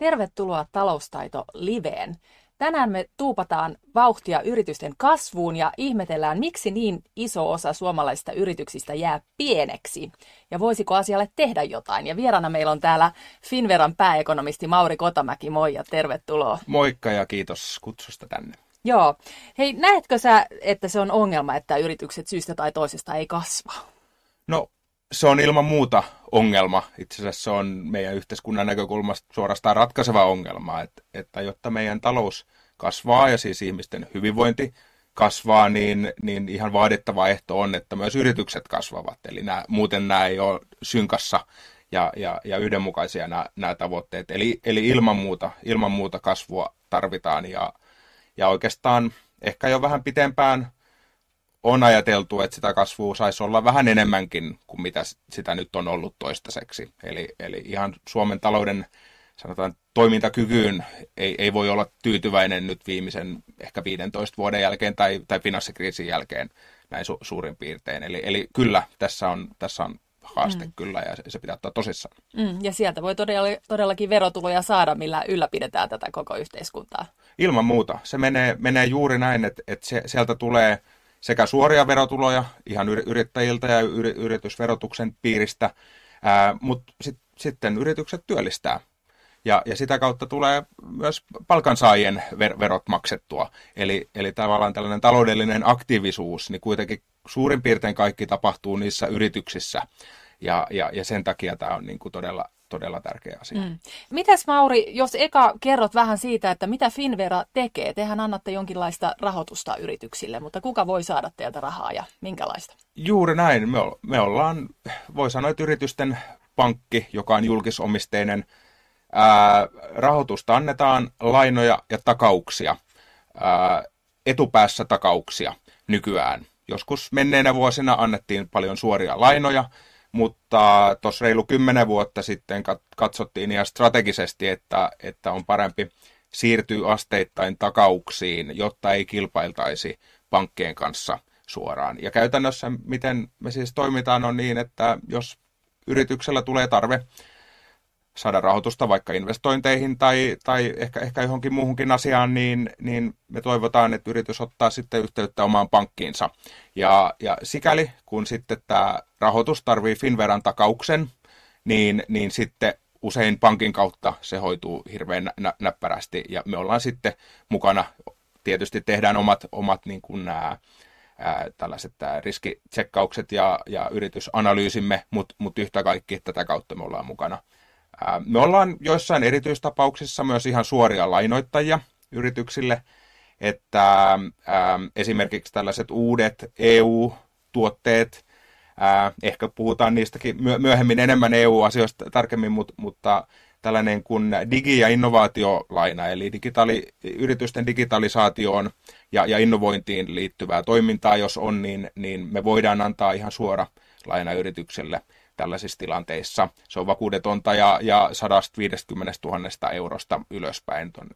Tervetuloa Taloustaito Liveen. Tänään me tuupataan vauhtia yritysten kasvuun ja ihmetellään, miksi niin iso osa suomalaisista yrityksistä jää pieneksi. Ja voisiko asialle tehdä jotain. Ja vieraana meillä on täällä Finveran pääekonomisti Mauri Kotamäki. Moi ja tervetuloa. Moikka ja kiitos kutsusta tänne. Joo. Hei, näetkö sä, että se on ongelma, että yritykset syystä tai toisesta ei kasva? No se on ilman muuta ongelma. Itse asiassa se on meidän yhteiskunnan näkökulmasta suorastaan ratkaiseva ongelma, että, että jotta meidän talous kasvaa ja siis ihmisten hyvinvointi kasvaa, niin, niin ihan vaadittava ehto on, että myös yritykset kasvavat. Eli nämä, muuten nämä ei ole synkassa ja, ja, ja yhdenmukaisia nämä, nämä tavoitteet. Eli, eli ilman, muuta, ilman muuta kasvua tarvitaan ja, ja oikeastaan ehkä jo vähän pitempään on ajateltu, että sitä kasvua saisi olla vähän enemmänkin kuin mitä sitä nyt on ollut toistaiseksi. Eli, eli ihan Suomen talouden sanotaan toimintakykyyn ei, ei voi olla tyytyväinen nyt viimeisen ehkä 15 vuoden jälkeen tai, tai finanssikriisin jälkeen näin su, suurin piirtein. Eli, eli kyllä tässä on, tässä on haaste mm. kyllä ja se, se pitää ottaa tosissaan. Mm, ja sieltä voi todella, todellakin verotuloja saada, millä ylläpidetään tätä koko yhteiskuntaa. Ilman muuta. Se menee, menee juuri näin, että, että se, sieltä tulee sekä suoria verotuloja ihan yrittäjiltä ja yritysverotuksen piiristä, mutta sit, sitten yritykset työllistää. Ja, ja sitä kautta tulee myös palkansaajien ver- verot maksettua. Eli, eli tavallaan tällainen taloudellinen aktiivisuus, niin kuitenkin suurin piirtein kaikki tapahtuu niissä yrityksissä. Ja, ja, ja sen takia tämä on niin kuin todella, todella tärkeä asia. Mm. Mitäs Mauri, jos eka kerrot vähän siitä, että mitä Finvera tekee? Tehän annatte jonkinlaista rahoitusta yrityksille, mutta kuka voi saada teiltä rahaa ja minkälaista? Juuri näin. Me, me ollaan, voi sanoa, että yritysten pankki, joka on julkisomisteinen. Ää, rahoitusta annetaan lainoja ja takauksia, ää, etupäässä takauksia nykyään. Joskus menneinä vuosina annettiin paljon suoria lainoja, mutta tuossa reilu kymmenen vuotta sitten katsottiin ihan strategisesti, että, että on parempi siirtyä asteittain takauksiin, jotta ei kilpailtaisi pankkien kanssa suoraan. Ja käytännössä miten me siis toimitaan on niin, että jos yrityksellä tulee tarve saada rahoitusta vaikka investointeihin tai, tai ehkä, ehkä johonkin muuhunkin asiaan, niin, niin me toivotaan, että yritys ottaa sitten yhteyttä omaan pankkiinsa. Ja, ja sikäli, kun sitten tämä rahoitus tarvii Finveran takauksen, niin, niin sitten usein pankin kautta se hoituu hirveän nä- näppärästi. Ja me ollaan sitten mukana, tietysti tehdään omat, omat niin kuin nämä, ää, tällaiset ää, riskitsekkaukset ja, ja yritysanalyysimme, mutta mut yhtä kaikki tätä kautta me ollaan mukana me ollaan joissain erityistapauksissa myös ihan suoria lainoittajia yrityksille, että esimerkiksi tällaiset uudet EU-tuotteet, ehkä puhutaan niistäkin myöhemmin enemmän EU-asioista tarkemmin, mutta tällainen kuin digi- ja innovaatiolaina, eli digitaali, yritysten digitalisaatioon ja, ja innovointiin liittyvää toimintaa, jos on, niin, niin me voidaan antaa ihan suora laina yritykselle – tällaisissa tilanteissa. Se on vakuudetonta ja, ja 150 000 eurosta ylöspäin tuon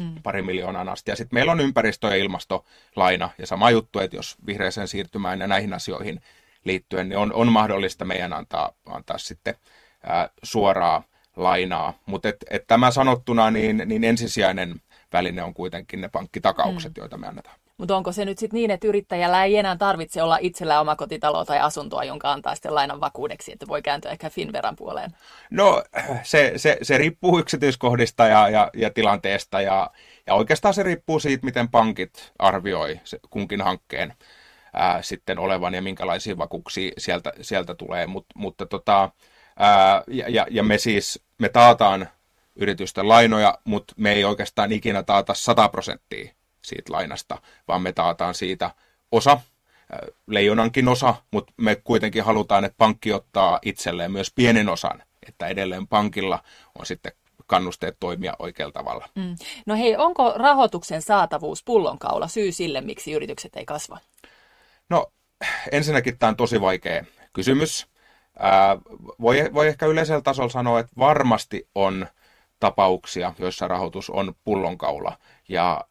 mm. pari miljoonaan asti. Ja sitten meillä on ympäristö- ja ilmastolaina ja sama juttu, että jos vihreäseen siirtymään ja näihin asioihin liittyen, niin on, on mahdollista meidän antaa, antaa sitten ää, suoraa lainaa. Mutta et, et tämä sanottuna, niin, niin ensisijainen väline on kuitenkin ne pankkitakaukset, mm. joita me annetaan. Mutta onko se nyt sitten niin, että yrittäjällä ei enää tarvitse olla itsellä omakotitalo tai asuntoa, jonka antaa sitten lainan vakuudeksi, että voi kääntyä ehkä Finveran puoleen? No se, se, se riippuu yksityiskohdista ja, ja, ja tilanteesta ja, ja oikeastaan se riippuu siitä, miten pankit arvioi se, kunkin hankkeen ää, sitten olevan ja minkälaisia vakuuksia sieltä, sieltä tulee. Mut, mutta tota, ää, ja, ja, ja me siis me taataan yritysten lainoja, mutta me ei oikeastaan ikinä taata 100 prosenttia siitä lainasta, vaan me taataan siitä osa, leijonankin osa, mutta me kuitenkin halutaan, että pankki ottaa itselleen myös pienen osan, että edelleen pankilla on sitten kannusteet toimia oikealla tavalla. Mm. No hei, onko rahoituksen saatavuus pullonkaula syy sille, miksi yritykset ei kasva? No ensinnäkin tämä on tosi vaikea kysymys. Ää, voi, voi ehkä yleisellä tasolla sanoa, että varmasti on tapauksia, joissa rahoitus on pullonkaula. Ja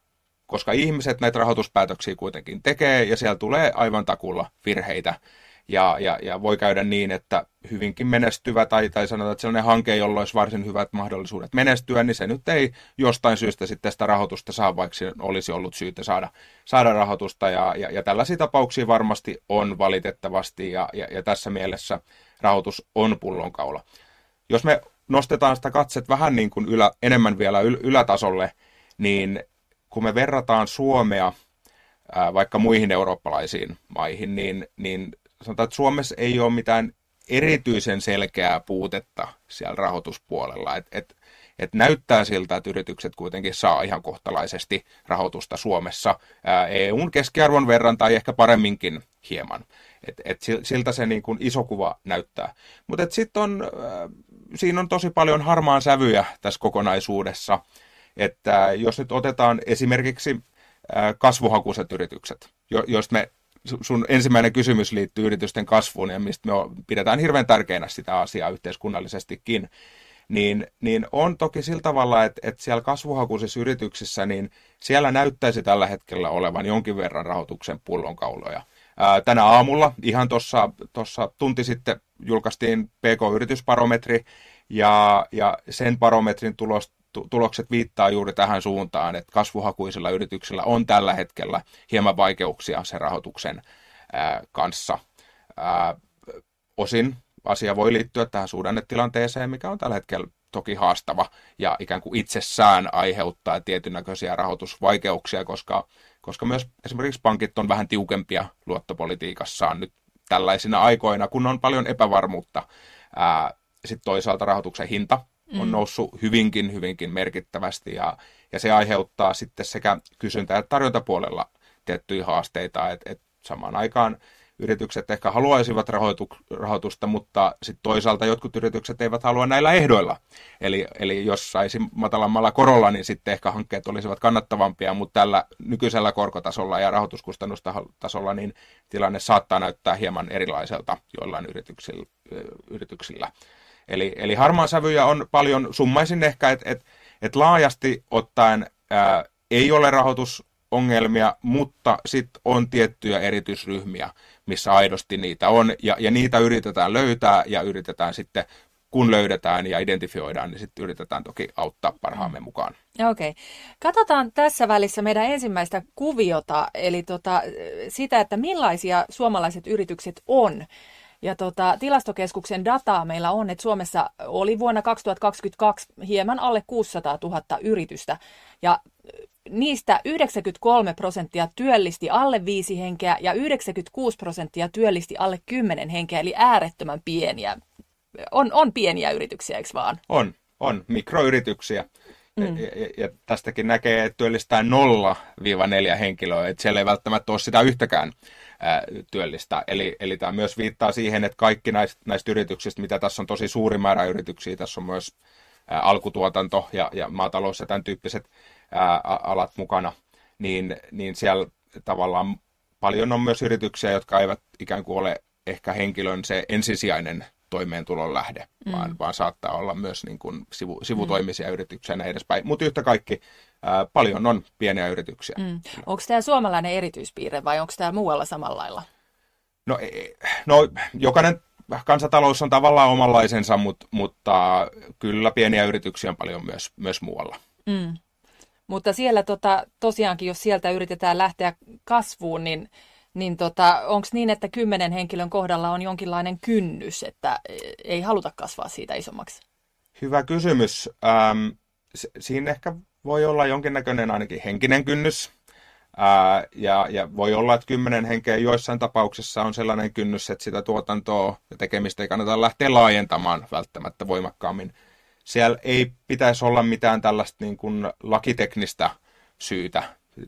koska ihmiset näitä rahoituspäätöksiä kuitenkin tekee ja siellä tulee aivan takulla virheitä. Ja, ja, ja voi käydä niin, että hyvinkin menestyvä tai, tai sanotaan, että sellainen hanke, jolla olisi varsin hyvät mahdollisuudet menestyä, niin se nyt ei jostain syystä sitten sitä rahoitusta saa, vaikka olisi ollut syytä saada, saada rahoitusta. Ja, ja, ja tällaisia tapauksia varmasti on valitettavasti ja, ja, ja tässä mielessä rahoitus on pullonkaula. Jos me nostetaan sitä katset vähän niin kuin ylä, enemmän vielä yl, ylätasolle, niin kun me verrataan Suomea ää, vaikka muihin eurooppalaisiin maihin, niin, niin sanotaan, että Suomessa ei ole mitään erityisen selkeää puutetta siellä rahoituspuolella. Et, et, et näyttää siltä, että yritykset kuitenkin saa ihan kohtalaisesti rahoitusta Suomessa ää, EUn keskiarvon verran tai ehkä paremminkin hieman. Et, et siltä se niin kuin iso kuva näyttää. Mutta sitten on, äh, siinä on tosi paljon harmaan sävyjä tässä kokonaisuudessa. Että jos nyt otetaan esimerkiksi kasvuhakuiset yritykset, jo, jos me sun ensimmäinen kysymys liittyy yritysten kasvuun ja mistä me pidetään hirveän tärkeänä sitä asiaa yhteiskunnallisestikin, niin, niin on toki sillä tavalla, että, että siellä kasvuhakuisissa yrityksissä, niin siellä näyttäisi tällä hetkellä olevan jonkin verran rahoituksen pullonkauloja. Tänä aamulla, ihan tuossa tunti sitten, julkaistiin PK-yritysbarometri, ja, ja sen barometrin tulos, tulokset viittaa juuri tähän suuntaan, että kasvuhakuisilla yrityksillä on tällä hetkellä hieman vaikeuksia sen rahoituksen kanssa. Osin asia voi liittyä tähän suhdannetilanteeseen, mikä on tällä hetkellä toki haastava ja ikään kuin itsessään aiheuttaa tietyn näköisiä rahoitusvaikeuksia, koska, koska myös esimerkiksi pankit on vähän tiukempia luottopolitiikassaan nyt tällaisina aikoina, kun on paljon epävarmuutta. Sitten toisaalta rahoituksen hinta on mm. noussut hyvinkin, hyvinkin merkittävästi ja, ja se aiheuttaa sitten sekä kysyntä- että tarjontapuolella tiettyjä haasteita, että et samaan aikaan yritykset ehkä haluaisivat rahoitusta, mutta sitten toisaalta jotkut yritykset eivät halua näillä ehdoilla. Eli, eli jos saisi matalammalla korolla, niin sitten ehkä hankkeet olisivat kannattavampia, mutta tällä nykyisellä korkotasolla ja rahoituskustannustasolla niin tilanne saattaa näyttää hieman erilaiselta joillain yrityksillä. yrityksillä. Eli, eli harmaan sävyjä on paljon, summaisin ehkä, että et, et laajasti ottaen ää, ei ole rahoitusongelmia, mutta sitten on tiettyjä erityisryhmiä, missä aidosti niitä on, ja, ja niitä yritetään löytää, ja yritetään sitten, kun löydetään ja identifioidaan, niin sitten yritetään toki auttaa parhaamme mukaan. Okei. Okay. Katsotaan tässä välissä meidän ensimmäistä kuviota, eli tota, sitä, että millaisia suomalaiset yritykset on. Ja tota, tilastokeskuksen dataa meillä on, että Suomessa oli vuonna 2022 hieman alle 600 000 yritystä. Ja niistä 93 prosenttia työllisti alle viisi henkeä ja 96 prosenttia työllisti alle 10 henkeä, eli äärettömän pieniä. On, on pieniä yrityksiä, eikö vaan? On, on. Mikroyrityksiä. Mm. Ja, ja, ja tästäkin näkee, että työllistää 0-4 henkilöä, että siellä ei välttämättä ole sitä yhtäkään ää, työllistä. Eli, eli tämä myös viittaa siihen, että kaikki näistä, näistä yrityksistä, mitä tässä on tosi suuri määrä yrityksiä, tässä on myös ää, alkutuotanto ja, ja maatalous ja tämän tyyppiset ää, alat mukana, niin, niin siellä tavallaan paljon on myös yrityksiä, jotka eivät ikään kuin ole ehkä henkilön se ensisijainen toimeentulon lähde, mm. vaan, vaan saattaa olla myös niin kuin sivu, sivutoimisia mm. yrityksiä näin edespäin. Mutta yhtä kaikki ää, paljon on pieniä yrityksiä. Mm. Onko tämä suomalainen erityispiirre vai onko tämä muualla samalla lailla? No, e, no jokainen kansatalous on tavallaan omanlaisensa, mutta, mutta kyllä pieniä yrityksiä on paljon myös, myös muualla. Mm. Mutta siellä tota, tosiaankin, jos sieltä yritetään lähteä kasvuun, niin niin tota, onko niin, että kymmenen henkilön kohdalla on jonkinlainen kynnys, että ei haluta kasvaa siitä isommaksi? Hyvä kysymys. Ähm, siinä ehkä voi olla jonkinnäköinen ainakin henkinen kynnys. Ää, ja, ja voi olla, että kymmenen henkeä joissain tapauksissa on sellainen kynnys, että sitä tuotantoa ja tekemistä ei kannata lähteä laajentamaan välttämättä voimakkaammin. Siellä ei pitäisi olla mitään tällaista niin kuin lakiteknistä syytä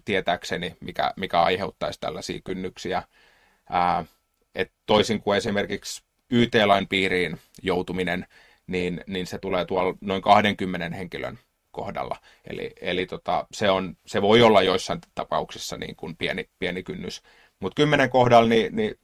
tietääkseni, mikä, mikä aiheuttaisi tällaisia kynnyksiä. Ää, et toisin kuin esimerkiksi YT-lain piiriin joutuminen, niin, niin se tulee tuolla noin 20 henkilön kohdalla. Eli, eli tota, se, on, se voi olla joissain tapauksissa niin kuin pieni, pieni kynnys. Mutta kymmenen kohdalla niin, niin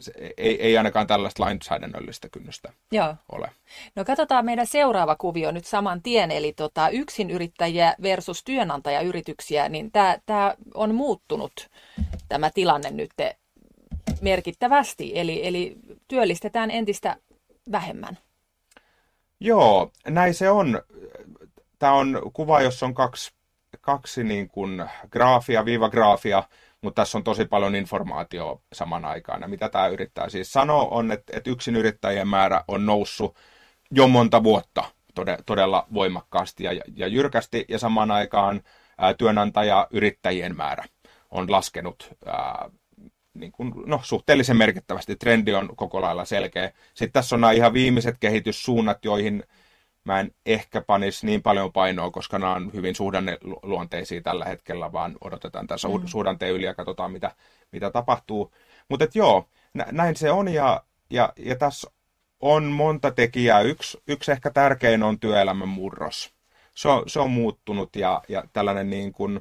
se ei, ei ainakaan tällaista lainsäädännöllistä kynnystä Joo. ole. No katsotaan meidän seuraava kuvio nyt saman tien, eli tota, yrittäjiä versus työnantajayrityksiä, niin tämä on muuttunut tämä tilanne nyt merkittävästi, eli, eli työllistetään entistä vähemmän. Joo, näin se on. Tämä on kuva, jossa on kaksi, kaksi niin kuin graafia, viivagraafia, mutta tässä on tosi paljon informaatiota saman aikaan. Ja mitä tämä yrittää siis sanoa on, että, että yksin yrittäjien määrä on noussut jo monta vuotta todella voimakkaasti ja, ja jyrkästi, ja samaan aikaan työnantaja-yrittäjien määrä on laskenut ää, niin kuin, no, suhteellisen merkittävästi. Trendi on koko lailla selkeä. Sitten tässä on nämä ihan viimeiset kehityssuunnat, joihin mä en ehkä panisi niin paljon painoa, koska nämä on hyvin suhdanneluonteisia tällä hetkellä, vaan odotetaan tässä mm. suhdanteen yli ja katsotaan, mitä, mitä tapahtuu. Mutta joo, näin se on ja, ja, ja tässä on monta tekijää. Yksi, yksi ehkä tärkein on työelämän murros. Se on, se on muuttunut ja, ja tällainen niin kuin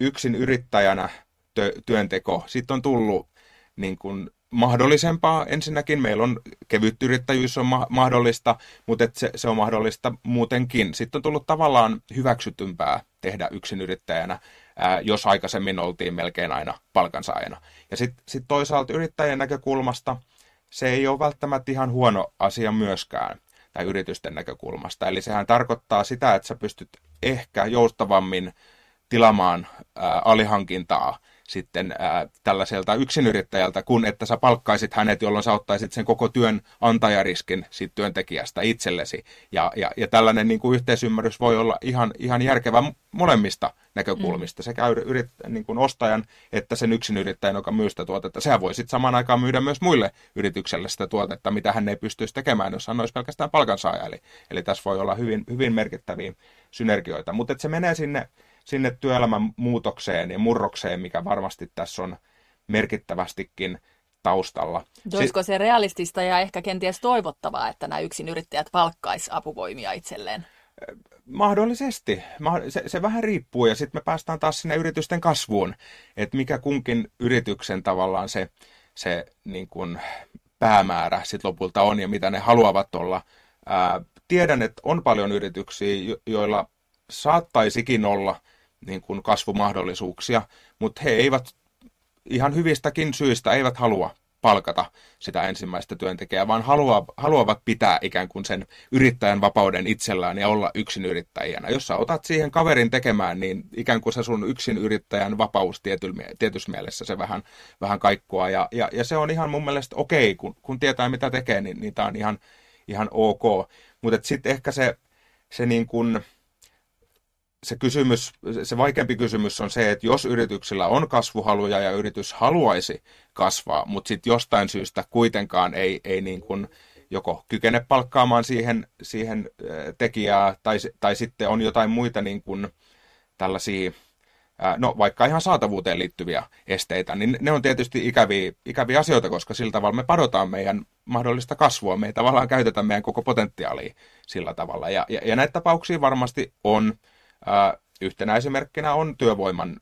yksin yrittäjänä tö, työnteko. Sitten on tullut niin kuin mahdollisempaa. Ensinnäkin meillä on kevyt yrittäjyys on ma- mahdollista, mutta et se, se on mahdollista muutenkin. Sitten on tullut tavallaan hyväksytympää tehdä yrittäjänä, ää, jos aikaisemmin oltiin melkein aina palkansaajana. Ja sitten sit toisaalta yrittäjän näkökulmasta se ei ole välttämättä ihan huono asia myöskään tai yritysten näkökulmasta. Eli sehän tarkoittaa sitä, että sä pystyt ehkä joustavammin tilaamaan ää, alihankintaa sitten ää, tällaiselta yksinyrittäjältä, kun että sä palkkaisit hänet, jolloin sä ottaisit sen koko työn antajariskin siitä työntekijästä itsellesi. Ja, ja, ja tällainen niin kuin yhteisymmärrys voi olla ihan, ihan järkevä molemmista näkökulmista, mm. sekä yrit, niin kuin ostajan että sen yksinyrittäjän, joka myy sitä tuotetta. Sehän voi sitten samaan aikaan myydä myös muille yritykselle sitä tuotetta, mitä hän ei pystyisi tekemään, jos hän olisi pelkästään palkansaaja. Eli, eli tässä voi olla hyvin, hyvin merkittäviä synergioita, mutta se menee sinne sinne työelämän muutokseen ja murrokseen, mikä varmasti tässä on merkittävästikin taustalla. Olisiko se realistista ja ehkä kenties toivottavaa, että nämä yrittäjät palkkaisi apuvoimia itselleen? Mahdollisesti. Se, se vähän riippuu ja sitten me päästään taas sinne yritysten kasvuun, että mikä kunkin yrityksen tavallaan se, se niin kuin päämäärä sitten lopulta on ja mitä ne haluavat olla. Ää, tiedän, että on paljon yrityksiä, joilla saattaisikin olla niin kuin kasvumahdollisuuksia, mutta he eivät ihan hyvistäkin syistä eivät halua palkata sitä ensimmäistä työntekijää, vaan haluaa, haluavat pitää ikään kuin sen yrittäjän vapauden itsellään ja olla yksin yrittäjänä. Jos sä otat siihen kaverin tekemään, niin ikään kuin se sun yksin yrittäjän vapaus tietyssä mielessä se vähän, vähän kaikkoa. Ja, ja, ja, se on ihan mun mielestä okei, kun, kun tietää mitä tekee, niin, niin tämä on ihan, ihan ok. Mutta sitten ehkä se, se niin kuin, se kysymys, se vaikeampi kysymys on se, että jos yrityksillä on kasvuhaluja ja yritys haluaisi kasvaa, mutta sitten jostain syystä kuitenkaan ei, ei niin kuin joko kykene palkkaamaan siihen, siihen tekijää tai, tai sitten on jotain muita niin kuin tällaisia, no vaikka ihan saatavuuteen liittyviä esteitä, niin ne on tietysti ikäviä, ikäviä asioita, koska sillä tavalla me padotaan meidän mahdollista kasvua, me ei tavallaan käytetä meidän koko potentiaalia sillä tavalla. Ja, ja, ja näitä tapauksia varmasti on, yhtenä esimerkkinä on työvoiman,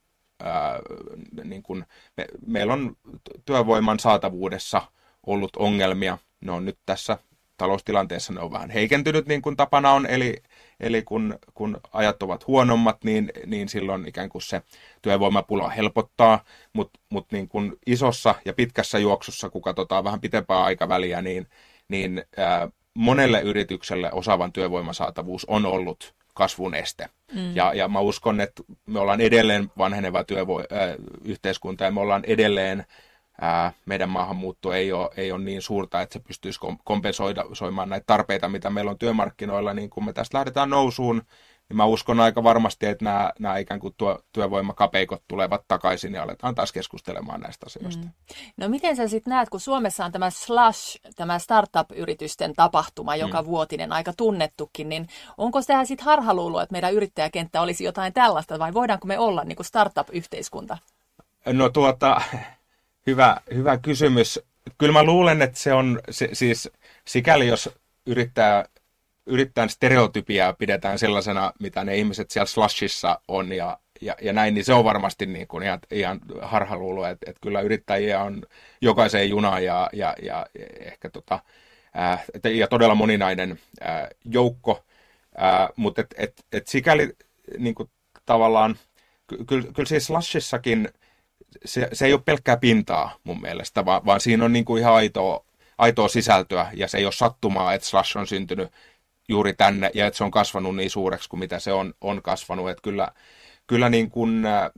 niin kun me, meillä on työvoiman saatavuudessa ollut ongelmia. Ne on nyt tässä taloustilanteessa ne on vähän heikentynyt niin kuin tapana on, eli, eli kun, kun ajat ovat huonommat, niin, niin silloin ikään kuin se työvoimapula helpottaa, mutta mut niin kuin isossa ja pitkässä juoksussa, kun katsotaan vähän pitempää aikaväliä, niin, niin ää, monelle yritykselle osaavan työvoiman saatavuus on ollut kasvun este. Mm. Ja, ja mä uskon, että me ollaan edelleen vanheneva työvo- äh, yhteiskunta ja me ollaan edelleen, äh, meidän maahanmuutto ei ole, ei ole niin suurta, että se pystyisi kompensoimaan näitä tarpeita, mitä meillä on työmarkkinoilla, niin kun me tästä lähdetään nousuun, niin mä uskon aika varmasti, että nämä, nämä ikään kuin tuo, työvoimakapeikot tulevat takaisin ja aletaan taas keskustelemaan näistä asioista. Mm. No miten sä sitten näet, kun Suomessa on tämä Slash, tämä startup-yritysten tapahtuma, joka mm. vuotinen, aika tunnettukin, niin onko tämä sitten harhaluulo, että meidän yrittäjäkenttä olisi jotain tällaista, vai voidaanko me olla niin kuin startup-yhteiskunta? No tuota, hyvä, hyvä kysymys. Kyllä mä luulen, että se on se, siis sikäli, jos yrittää yrittäen stereotypiaa pidetään sellaisena, mitä ne ihmiset siellä slashissa on ja, ja, ja näin, niin se on varmasti niin kuin ihan, ihan harhaluulo, että, että kyllä yrittäjiä on jokaiseen junaan ja, ja, ja ehkä tota, ää, ja todella moninainen ää, joukko, ää, mutta et, et, et sikäli niin kuin tavallaan, kyllä, kyllä siis slashissakin se, se ei ole pelkkää pintaa mun mielestä, vaan, vaan siinä on niin kuin ihan aitoa, aitoa sisältöä ja se ei ole sattumaa, että Slash on syntynyt juuri tänne ja että se on kasvanut niin suureksi kuin mitä se on, on kasvanut. Että kyllä, kyllä, niin kuin, äh,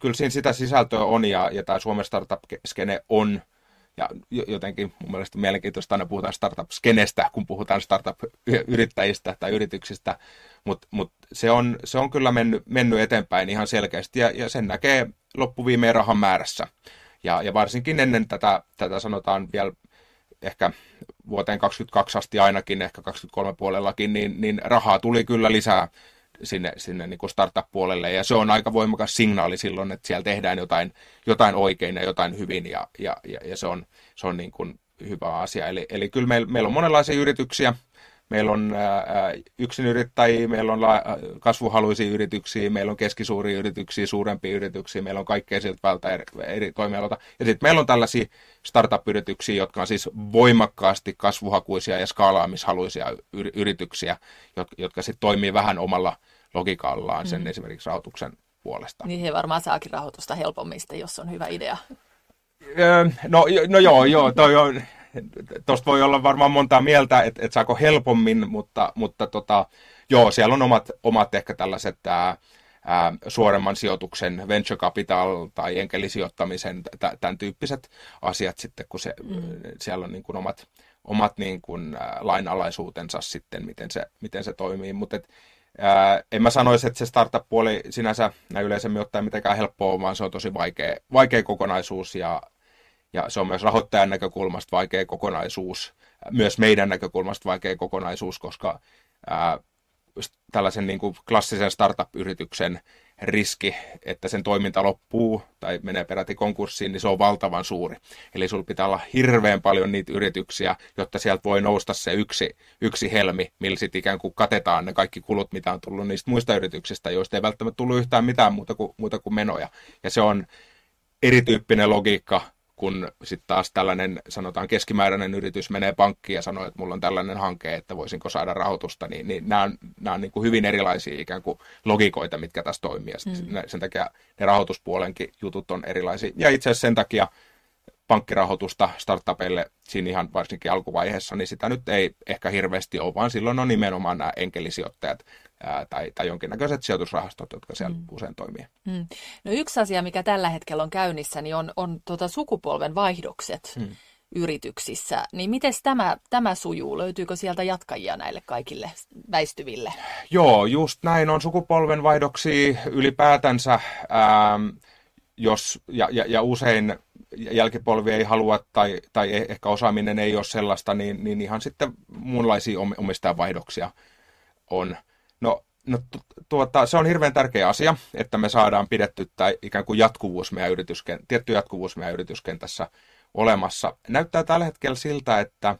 kyllä siinä sitä sisältöä on ja, ja tämä Suomen startup-skene on ja jotenkin mun mielestä mielenkiintoista aina puhutaan startup-skenestä, kun puhutaan startup-yrittäjistä tai yrityksistä, mutta mut se, on, se on kyllä mennyt, mennyt eteenpäin ihan selkeästi ja, ja sen näkee loppuviimeen rahan määrässä. Ja, ja varsinkin ennen tätä, tätä sanotaan vielä ehkä vuoteen 2022 asti ainakin, ehkä 2023 puolellakin, niin, niin rahaa tuli kyllä lisää sinne, sinne niin kuin startup-puolelle, ja se on aika voimakas signaali silloin, että siellä tehdään jotain, jotain oikein ja jotain hyvin, ja, ja, ja, ja se on, se on niin kuin hyvä asia. Eli, eli kyllä meillä, meillä on monenlaisia yrityksiä, meillä on yksinyrittäjiä, meillä on kasvuhaluisia yrityksiä, meillä on keskisuuria yrityksiä, suurempia yrityksiä, meillä on kaikkea sieltä vältä eri, eri toimialoita. Ja sitten meillä on tällaisia startup-yrityksiä, jotka on siis voimakkaasti kasvuhakuisia ja skaalaamishaluisia yrityksiä, jotka sitten toimii vähän omalla logiikallaan sen mm. esimerkiksi rahoituksen puolesta. Niin he varmaan saakin rahoitusta helpommin jos on hyvä idea. No, no joo, joo, toi on, tuosta voi olla varmaan montaa mieltä, että et saako helpommin, mutta, mutta tota, joo, siellä on omat, omat ehkä tällaiset ää, ää, suoremman sijoituksen, venture capital tai enkelisijoittamisen, t- tämän tyyppiset asiat sitten, kun se, mm. siellä on niin kuin omat, omat niin kuin, ää, lainalaisuutensa sitten, miten se, miten se toimii, mutta et, Ää, en mä sanoisi, että se startup-puoli sinänsä näin yleisemmin ottaen mitenkään helppoa, vaan se on tosi vaikea, vaikea kokonaisuus ja, ja se on myös rahoittajan näkökulmasta vaikea kokonaisuus, myös meidän näkökulmasta vaikea kokonaisuus, koska ää, tällaisen niin kuin klassisen startup-yrityksen riski, että sen toiminta loppuu tai menee peräti konkurssiin, niin se on valtavan suuri. Eli sulla pitää olla hirveän paljon niitä yrityksiä, jotta sieltä voi nousta se yksi, yksi helmi, millä sitten ikään kuin katetaan ne kaikki kulut, mitä on tullut niistä muista yrityksistä, joista ei välttämättä tullut yhtään mitään muuta kuin, muuta kuin menoja. Ja se on erityyppinen logiikka kun sitten taas tällainen, sanotaan keskimääräinen yritys menee pankkiin ja sanoo, että mulla on tällainen hanke, että voisinko saada rahoitusta, niin, niin nämä on, nämä on niin kuin hyvin erilaisia ikään kuin logikoita, mitkä tässä toimii. Mm. Sen takia ne rahoituspuolenkin jutut on erilaisia. Ja itse asiassa sen takia pankkirahoitusta startupeille siinä ihan varsinkin alkuvaiheessa, niin sitä nyt ei ehkä hirveästi ole, vaan silloin on nimenomaan nämä enkelisijoittajat ää, tai, tai jonkinnäköiset sijoitusrahastot, jotka siellä mm. usein toimii. Mm. No yksi asia, mikä tällä hetkellä on käynnissä, niin on, on tuota sukupolven vaihdokset. Mm yrityksissä, niin miten tämä, tämä sujuu? Löytyykö sieltä jatkajia näille kaikille väistyville? Joo, just näin on sukupolvenvaihdoksia ylipäätänsä, ähm, jos, ja, ja, ja usein jälkipolvi ei halua tai, tai e, ehkä osaaminen ei ole sellaista, niin, niin ihan sitten muunlaisia omistajavaihdoksia on. No, no tuota, se on hirveän tärkeä asia, että me saadaan pidetty tai ikään kuin jatkuvuus meidän yritysken, tietty jatkuvuus meidän yrityskentässä olemassa. Näyttää tällä hetkellä siltä, että,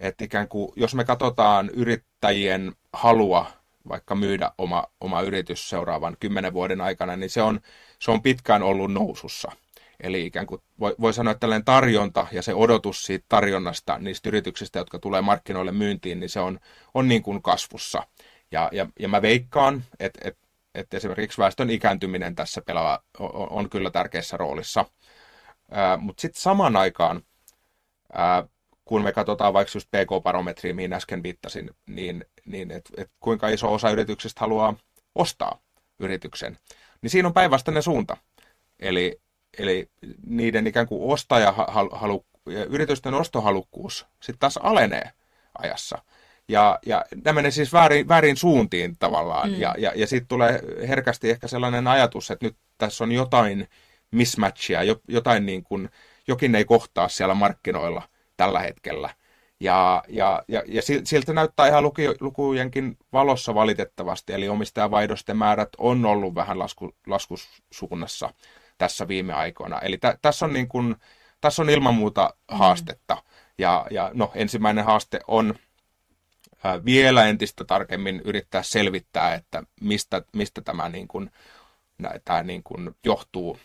että ikään kuin, jos me katsotaan yrittäjien halua vaikka myydä oma, oma yritys seuraavan kymmenen vuoden aikana, niin se on, se on pitkään ollut nousussa. Eli ikään kuin voi, voi sanoa, että tällainen tarjonta ja se odotus siitä tarjonnasta niistä yrityksistä, jotka tulee markkinoille myyntiin, niin se on, on niin kuin kasvussa. Ja, ja, ja mä veikkaan, että, että, että esimerkiksi väestön ikääntyminen tässä pelaa, on, on kyllä tärkeässä roolissa. Mutta sitten samaan aikaan, ää, kun me katsotaan vaikka just PK-barometriä, mihin äsken viittasin, niin, niin että et kuinka iso osa yrityksistä haluaa ostaa yrityksen, niin siinä on päinvastainen suunta. Eli, eli niiden ikään kuin ostajahalu, yritysten ostohalukkuus sitten taas alenee ajassa. Ja, ja nämä menee siis väärin, väärin suuntiin tavallaan. Mm. Ja, ja, ja sitten tulee herkästi ehkä sellainen ajatus, että nyt tässä on jotain mismatchia, jotain niin kuin, jokin ei kohtaa siellä markkinoilla tällä hetkellä. Ja, ja, ja, ja siltä näyttää ihan luku, lukujenkin valossa valitettavasti, eli omistajavaihdosten määrät on ollut vähän lasku, laskusuunnassa tässä viime aikoina. Eli tä, tässä, on niin kuin, tässä on ilman muuta mm. haastetta. Ja, ja no, ensimmäinen haaste on vielä entistä tarkemmin yrittää selvittää, että mistä, mistä tämä niin kuin, tämä niin kuin johtuu,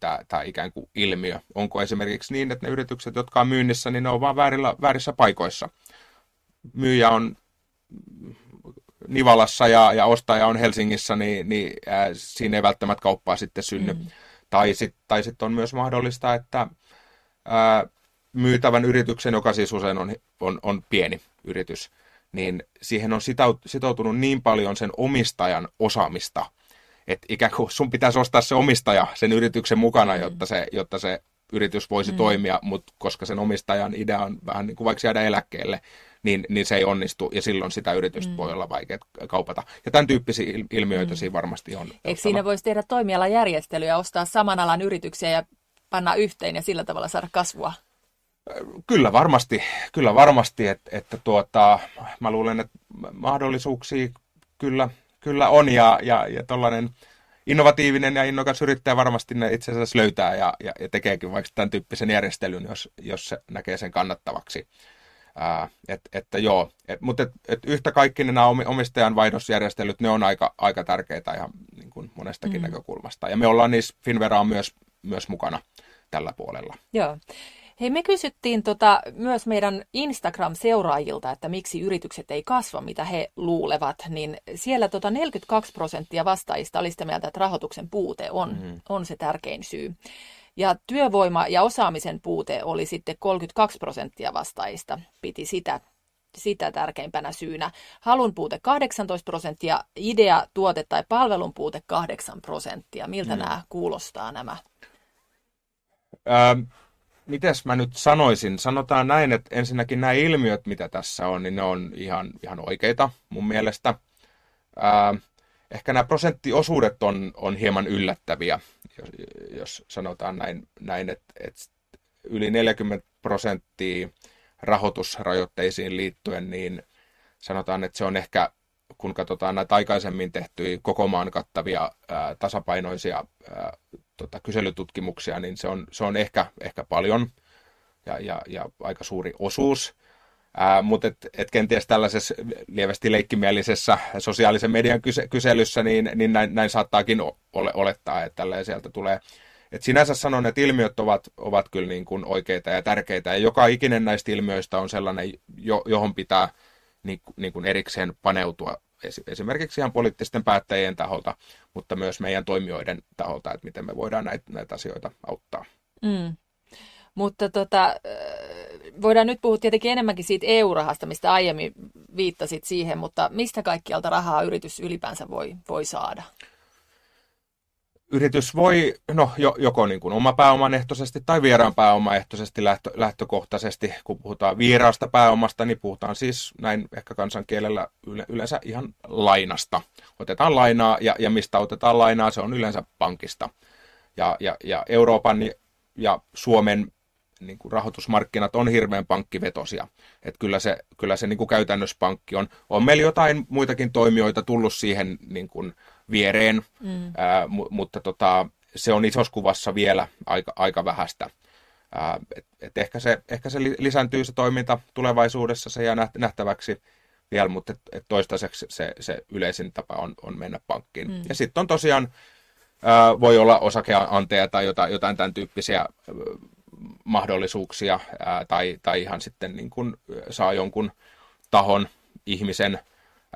tämä, tämä ikään kuin ilmiö. Onko esimerkiksi niin, että ne yritykset, jotka on myynnissä, niin ne on vain väärillä, väärissä paikoissa. Myyjä on Nivalassa ja, ja ostaja on Helsingissä, niin, niin ää, siinä ei välttämättä kauppaa sitten synny. Mm. Tai sitten tai sit on myös mahdollista, että ää, myytävän yrityksen, joka siis usein on, on, on pieni yritys, niin siihen on sitoutunut niin paljon sen omistajan osaamista, että ikään kuin sun pitäisi ostaa se omistaja sen yrityksen mukana, mm. jotta se, jotta se yritys voisi mm. toimia, mutta koska sen omistajan idea on vähän niin kuin vaikka jäädä eläkkeelle, niin, niin se ei onnistu ja silloin sitä yritystä mm. voi olla vaikea kaupata. Ja tämän tyyppisiä ilmiöitä mm. siinä varmasti on. Eikö siinä voisi tehdä toimialajärjestelyä, ostaa saman alan yrityksiä ja panna yhteen ja sillä tavalla saada kasvua? Kyllä varmasti, kyllä varmasti että, että tuota, mä luulen, että mahdollisuuksia kyllä, kyllä on ja, ja, ja tuollainen innovatiivinen ja innokas yrittäjä varmasti ne itse asiassa löytää ja, ja, ja tekeekin vaikka tämän tyyppisen järjestelyn, jos, jos se näkee sen kannattavaksi. Ää, et, että joo, et, mutta et, et yhtä kaikki nämä omistajan vaihdosjärjestelyt, ne on aika, aika tärkeitä ihan niin kuin monestakin mm. näkökulmasta. Ja me ollaan niissä, Finvera on myös, myös mukana tällä puolella. Joo. Hei, me kysyttiin tota, myös meidän Instagram-seuraajilta, että miksi yritykset ei kasva, mitä he luulevat, niin siellä tota 42 prosenttia vastaajista oli sitä mieltä, että rahoituksen puute on, mm-hmm. on se tärkein syy. Ja työvoima- ja osaamisen puute oli sitten 32 prosenttia vastaajista, piti sitä, sitä tärkeimpänä syynä. Halun puute 18 prosenttia, idea, tuote tai palvelun puute 8 prosenttia. Miltä mm. nämä kuulostaa nämä? Ähm mites mä nyt sanoisin? Sanotaan näin, että ensinnäkin nämä ilmiöt, mitä tässä on, niin ne on ihan, ihan oikeita mun mielestä. Ää, ehkä nämä prosenttiosuudet on, on hieman yllättäviä, jos, jos sanotaan näin, näin että, että yli 40 prosenttia rahoitusrajoitteisiin liittyen, niin sanotaan, että se on ehkä, kun katsotaan näitä aikaisemmin tehtyjä koko maan kattavia ää, tasapainoisia ää, tota, kyselytutkimuksia, niin se on, se on ehkä, ehkä paljon ja, ja, ja aika suuri osuus. Mutta et, et kenties tällaisessa lievästi leikkimielisessä sosiaalisen median kyse, kyselyssä, niin, niin näin, näin saattaakin ole, olettaa, että tälleen sieltä tulee. Et sinänsä sanon, että ilmiöt ovat, ovat kyllä niin kuin oikeita ja tärkeitä, ja joka ikinen näistä ilmiöistä on sellainen, jo, johon pitää niin, niin kuin erikseen paneutua esimerkiksi ihan poliittisten päättäjien taholta, mutta myös meidän toimijoiden taholta, että miten me voidaan näitä, näitä asioita auttaa. Mm. Mutta tota, voidaan nyt puhua tietenkin enemmänkin siitä EU-rahasta, mistä aiemmin viittasit siihen, mutta mistä kaikkialta rahaa yritys ylipäänsä voi, voi saada? yritys voi no, joko niin kuin oma pääomanehtoisesti tai vieraan pääomaehtoisesti lähtö, lähtökohtaisesti. Kun puhutaan vieraasta pääomasta, niin puhutaan siis näin ehkä kansankielellä yle, yleensä ihan lainasta. Otetaan lainaa ja, ja mistä otetaan lainaa, se on yleensä pankista. Ja, ja, ja Euroopan ja Suomen niin kuin rahoitusmarkkinat on hirveän pankkivetosia. Että kyllä se, kyllä se niin kuin käytännössä pankki on. On meillä jotain muitakin toimijoita tullut siihen niin kuin viereen, mm. ää, mu- mutta tota, se on isossa kuvassa vielä aika, aika vähäistä. Ää, et, et ehkä, se, ehkä se lisääntyy se toiminta tulevaisuudessa, se jää nähtäväksi vielä, mutta et, et toistaiseksi se, se yleisin tapa on, on mennä pankkiin. Mm. Ja sitten on tosiaan, ää, voi olla osakeanteja tai jotain, jotain tämän tyyppisiä mahdollisuuksia ää, tai, tai ihan sitten niin kuin saa jonkun tahon ihmisen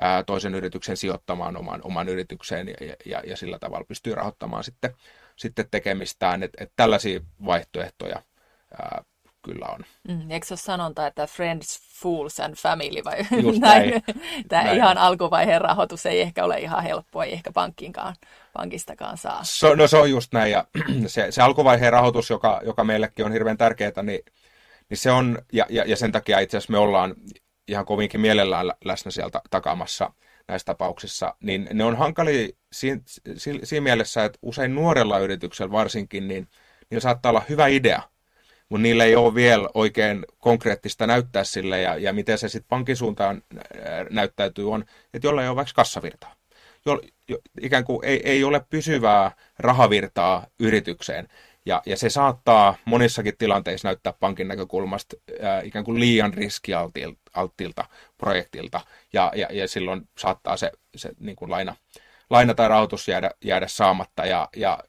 ää, toisen yrityksen sijoittamaan oman, oman yritykseen ja, ja, ja sillä tavalla pystyy rahoittamaan sitten, sitten tekemistään. Et, et tällaisia vaihtoehtoja ää, kyllä on. Mm, eikö se ole sanonta, että friends, fools and family vai Just näin? näin. Tämä näin. ihan alkuvaiheen rahoitus ei ehkä ole ihan helppoa, ei ehkä pankkiinkaan, pankistakaan saa. So, no se on just näin ja se, se alkuvaiheen rahoitus, joka, joka meillekin on hirveän tärkeää, niin, niin se on, ja, ja, ja sen takia itse asiassa me ollaan ihan kovinkin mielellään läsnä sieltä takamassa näissä tapauksissa, niin ne on hankalia siinä, siinä mielessä, että usein nuorella yrityksellä varsinkin, niin niillä saattaa olla hyvä idea, mutta niillä ei ole vielä oikein konkreettista näyttää sille, ja, ja miten se sitten pankin suuntaan näyttäytyy on, että jolla ei ole vaikka kassavirtaa. Jo, jo, ikään kuin ei, ei ole pysyvää rahavirtaa yritykseen. Ja, ja se saattaa monissakin tilanteissa näyttää pankin näkökulmasta ää, ikään kuin liian riskialttilta projektilta, ja, ja, ja silloin saattaa se, se niin kuin laina, laina tai rahoitus jäädä, jäädä saamatta. Ja, ja,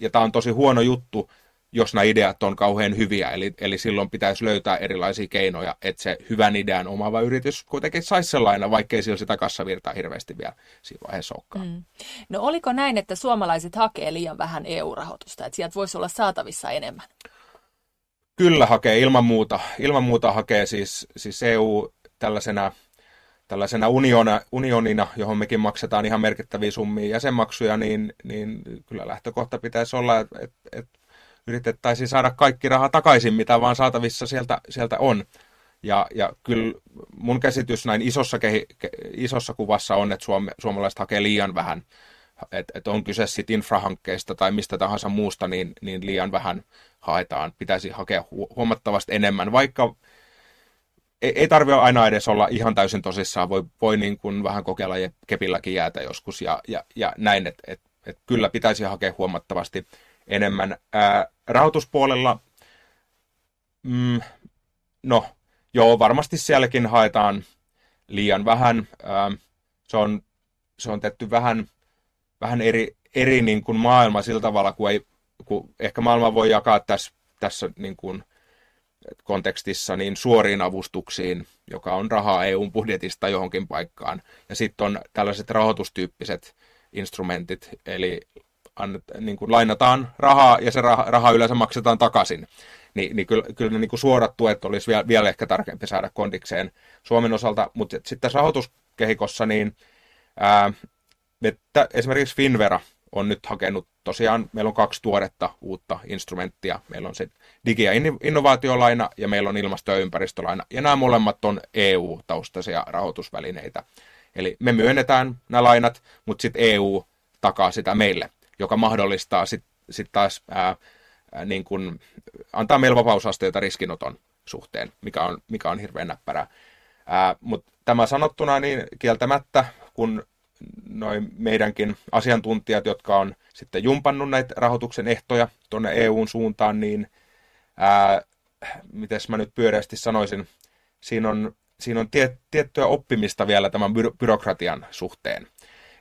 ja tämä on tosi huono juttu jos nämä ideat on kauhean hyviä. Eli, eli silloin pitäisi löytää erilaisia keinoja, että se hyvän idean omava yritys kuitenkin saisi sellainen, vaikkei sillä sitä kassavirtaa hirveästi vielä siinä vaiheessa olekaan. Mm. No oliko näin, että suomalaiset hakee liian vähän EU-rahoitusta, että sieltä voisi olla saatavissa enemmän? Kyllä hakee, ilman muuta. Ilman muuta hakee siis, siis EU tällaisena tällaisena uniona, unionina, johon mekin maksetaan ihan merkittäviä summia jäsenmaksuja, niin, niin kyllä lähtökohta pitäisi olla, että et, et yritettäisiin saada kaikki raha takaisin, mitä vaan saatavissa sieltä, sieltä on. Ja, ja kyllä mun käsitys näin isossa, kehi, ke, isossa kuvassa on, että suome, suomalaiset hakee liian vähän. Että et on kyse sitten infrahankkeista tai mistä tahansa muusta, niin, niin liian vähän haetaan. Pitäisi hakea huomattavasti enemmän, vaikka ei, ei tarvitse aina edes olla ihan täysin tosissaan, voi, voi niin kuin vähän kokeilla ja kepilläkin jäätä joskus ja, ja, ja näin, että et, et kyllä pitäisi hakea huomattavasti enemmän. Ää, rahoituspuolella, mm, no joo, varmasti sielläkin haetaan liian vähän. Ää, se, on, se on tehty vähän, vähän eri, eri niin kuin maailma sillä tavalla, kun, ei, kun ehkä maailma voi jakaa tässä, tässä niin kuin kontekstissa niin suoriin avustuksiin, joka on rahaa EUn budjetista johonkin paikkaan. Ja sitten on tällaiset rahoitustyyppiset instrumentit, eli annet, niin kuin lainataan rahaa ja se raha, raha yleensä maksetaan takaisin. Ni, niin kyllä, kyllä ne niin kuin suorat tuet olisi vielä, vielä ehkä tarkempi saada kondikseen Suomen osalta, mutta sitten tässä rahoituskehikossa niin ää, että esimerkiksi Finvera on nyt hakenut tosiaan, meillä on kaksi tuoretta uutta instrumenttia. Meillä on se digi- ja innovaatiolaina ja meillä on ilmasto- ja ympäristölaina. Ja nämä molemmat on EU-taustaisia rahoitusvälineitä. Eli me myönnetään nämä lainat, mutta sitten EU takaa sitä meille, joka mahdollistaa sitten sit taas ää, niin kun, antaa meillä vapausasteita riskinoton suhteen, mikä on, mikä on hirveän näppärää. Mutta tämä sanottuna, niin kieltämättä, kun noin meidänkin asiantuntijat, jotka on sitten jumpannut näitä rahoituksen ehtoja tuonne EUn suuntaan, niin miten mä nyt pyöreästi sanoisin, siinä on, siinä on tie, tiettyä oppimista vielä tämän byro, byrokratian suhteen.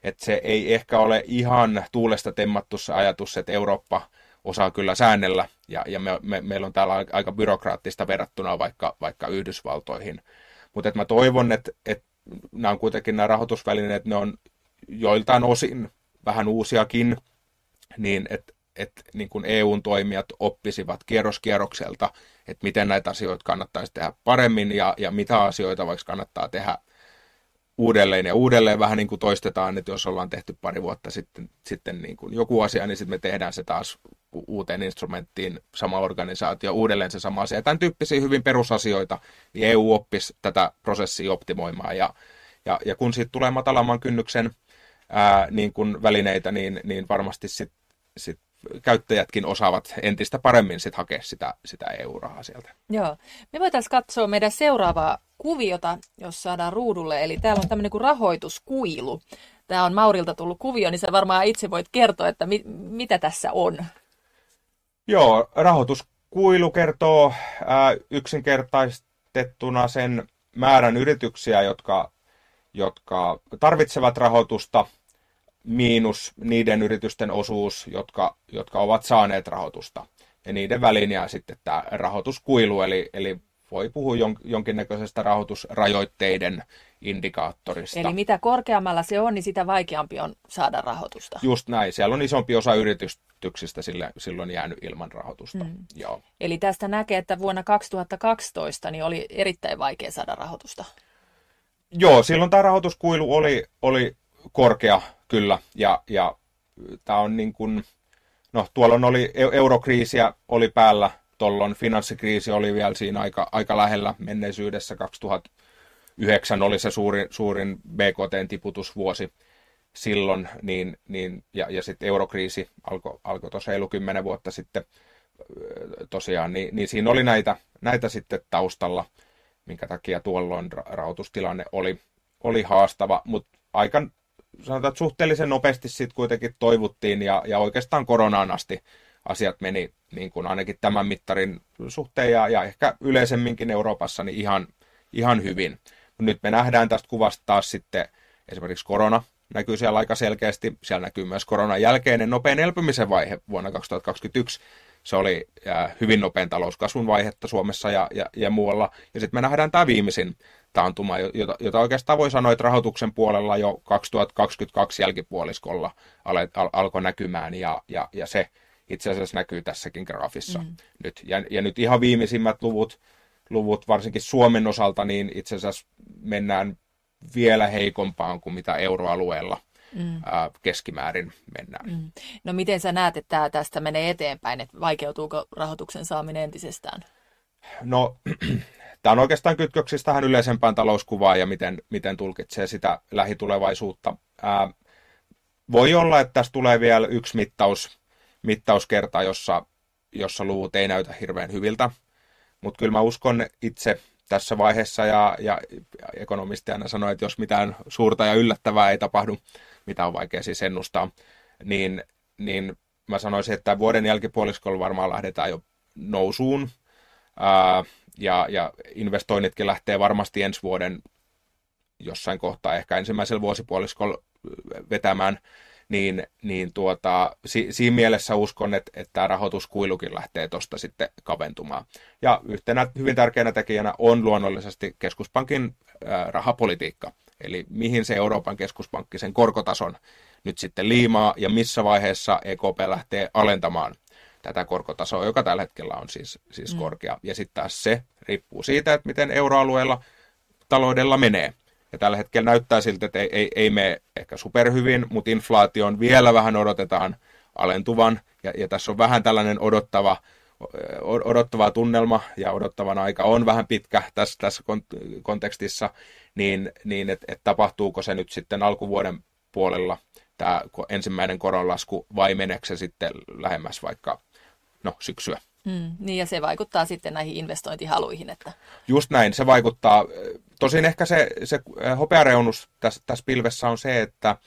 Että se ei ehkä ole ihan tuulesta temmattu se ajatus, että Eurooppa osaa kyllä säännellä, ja, ja me, me, meillä on täällä aika byrokraattista verrattuna vaikka, vaikka Yhdysvaltoihin. Mutta mä toivon, että, että nämä on kuitenkin nämä rahoitusvälineet, ne on joiltain osin vähän uusiakin, niin että et, niin kuin EUn toimijat oppisivat kierroskierrokselta, että miten näitä asioita kannattaisi tehdä paremmin ja, ja mitä asioita vaikka kannattaa tehdä uudelleen ja uudelleen vähän niin kuin toistetaan, että jos ollaan tehty pari vuotta sitten, sitten niin kuin joku asia, niin sitten me tehdään se taas uuteen instrumenttiin, sama organisaatio, uudelleen se sama asia. Tämän tyyppisiä hyvin perusasioita, niin EU oppisi tätä prosessia optimoimaan ja, ja, ja kun siitä tulee matalamman kynnyksen ää, niin kuin välineitä, niin, niin varmasti sit, sit käyttäjätkin osaavat entistä paremmin sit hakea sitä, sitä EU-rahaa sieltä. Joo. Me voitaisiin katsoa meidän seuraavaa kuviota, jos saadaan ruudulle. Eli täällä on tämmöinen kuin rahoituskuilu. Tämä on Maurilta tullut kuvio, niin sä varmaan itse voit kertoa, että mi- mitä tässä on. Joo, rahoituskuilu kertoo ää, yksinkertaistettuna sen määrän yrityksiä, jotka, jotka tarvitsevat rahoitusta – miinus niiden yritysten osuus, jotka, jotka ovat saaneet rahoitusta. Ja niiden väliin jää sitten tämä rahoituskuilu, eli, eli voi puhua jon, jonkinnäköisestä rahoitusrajoitteiden indikaattorista. Eli mitä korkeammalla se on, niin sitä vaikeampi on saada rahoitusta. Just näin. Siellä on isompi osa yrityksistä silloin jäänyt ilman rahoitusta. Mm. Joo. Eli tästä näkee, että vuonna 2012 niin oli erittäin vaikea saada rahoitusta. Joo, silloin tämä rahoituskuilu oli, oli korkea kyllä, ja, ja tämä on niin kuin, no tuolla oli eurokriisiä oli päällä, tuolloin finanssikriisi oli vielä siinä aika, aika lähellä menneisyydessä, 2009 oli se suurin, suurin BKT-tiputusvuosi silloin, niin, niin, ja, ja sitten eurokriisi alkoi alko tuossa ei kymmenen vuotta sitten tosiaan, niin, niin siinä oli näitä, näitä sitten taustalla, minkä takia tuolloin rahoitustilanne oli, oli haastava, mutta aika sanotaan, että suhteellisen nopeasti sitten kuitenkin toivuttiin ja, ja oikeastaan koronaan asti asiat meni niin kuin ainakin tämän mittarin suhteen ja, ja ehkä yleisemminkin Euroopassa niin ihan, ihan hyvin. Nyt me nähdään tästä kuvasta taas sitten esimerkiksi korona, näkyy siellä aika selkeästi. Siellä näkyy myös koronan jälkeinen nopean elpymisen vaihe vuonna 2021. Se oli hyvin nopean talouskasvun vaihetta Suomessa ja, ja, ja muualla. Ja sitten me nähdään tämä viimeisin taantuma, jota, jota oikeastaan voi sanoa, että rahoituksen puolella jo 2022 jälkipuoliskolla al, al, alkoi näkymään ja, ja, ja se itse asiassa näkyy tässäkin graafissa mm. nyt. Ja, ja nyt ihan viimeisimmät luvut, luvut, varsinkin Suomen osalta, niin itse asiassa mennään vielä heikompaan kuin mitä euroalueella mm. ää, keskimäärin mennään. Mm. No miten sä näet, että tämä tästä menee eteenpäin, että vaikeutuuko rahoituksen saaminen entisestään? No tämä on oikeastaan kytköksissä tähän yleisempään talouskuvaan ja miten, miten tulkitsee sitä lähitulevaisuutta. Ää, voi olla, että tässä tulee vielä yksi mittaus, mittauskerta, jossa, jossa luvut ei näytä hirveän hyviltä, mutta kyllä mä uskon itse tässä vaiheessa ja, ja ekonomisti aina sanoi, että jos mitään suurta ja yllättävää ei tapahdu, mitä on vaikea siis ennustaa, niin, niin mä sanoisin, että vuoden jälkipuoliskolla varmaan lähdetään jo nousuun. Ää, ja, ja investoinnitkin lähtee varmasti ensi vuoden jossain kohtaa, ehkä ensimmäisellä vuosipuoliskolla vetämään, niin, niin tuota, si, siinä mielessä uskon, että, että tämä rahoituskuilukin lähtee tuosta sitten kaventumaan. Ja yhtenä hyvin tärkeänä tekijänä on luonnollisesti keskuspankin ää, rahapolitiikka, eli mihin se Euroopan keskuspankki sen korkotason nyt sitten liimaa ja missä vaiheessa EKP lähtee alentamaan tätä korkotasoa, joka tällä hetkellä on siis, siis mm. korkea. Ja sitten taas se riippuu siitä, että miten euroalueella taloudella menee. Ja tällä hetkellä näyttää siltä, että ei, ei, ei mene ehkä superhyvin, mutta inflaation vielä vähän odotetaan alentuvan. Ja, ja tässä on vähän tällainen odottava, odottava tunnelma ja odottavan aika on vähän pitkä tässä, tässä kontekstissa, niin, niin että et tapahtuuko se nyt sitten alkuvuoden puolella tämä ensimmäinen koronlasku vai meneekö se sitten lähemmäs vaikka no, syksyä. Mm, niin ja se vaikuttaa sitten näihin investointihaluihin. Että... Just näin, se vaikuttaa. Tosin ehkä se, se äh, hopeareunus tässä, tässä pilvessä on se, että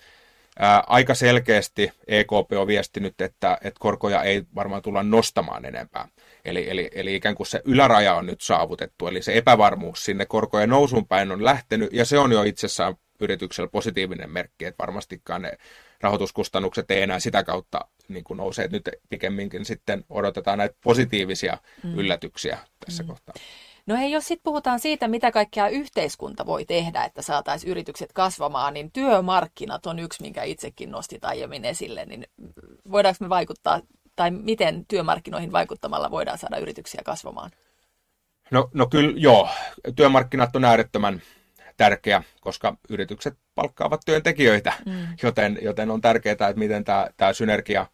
ää, äh, aika selkeästi EKP on viestinyt, että, että korkoja ei varmaan tulla nostamaan enempää. Eli, eli, eli ikään kuin se yläraja on nyt saavutettu, eli se epävarmuus sinne korkojen nousun päin on lähtenyt, ja se on jo itsessään yrityksellä positiivinen merkki, että varmastikaan ne rahoituskustannukset ei enää sitä kautta niin kuin nouse. Nyt pikemminkin sitten odotetaan näitä positiivisia mm. yllätyksiä tässä mm. kohtaa. No hei, jos sitten puhutaan siitä, mitä kaikkea yhteiskunta voi tehdä, että saataisiin yritykset kasvamaan, niin työmarkkinat on yksi, minkä itsekin nostit aiemmin esille. Niin voidaanko me vaikuttaa, tai miten työmarkkinoihin vaikuttamalla voidaan saada yrityksiä kasvamaan? No, no kyllä joo, työmarkkinat on äärettömän tärkeä, koska yritykset palkkaavat työntekijöitä, mm. joten, joten on tärkeää, että miten tämä, tämä synergia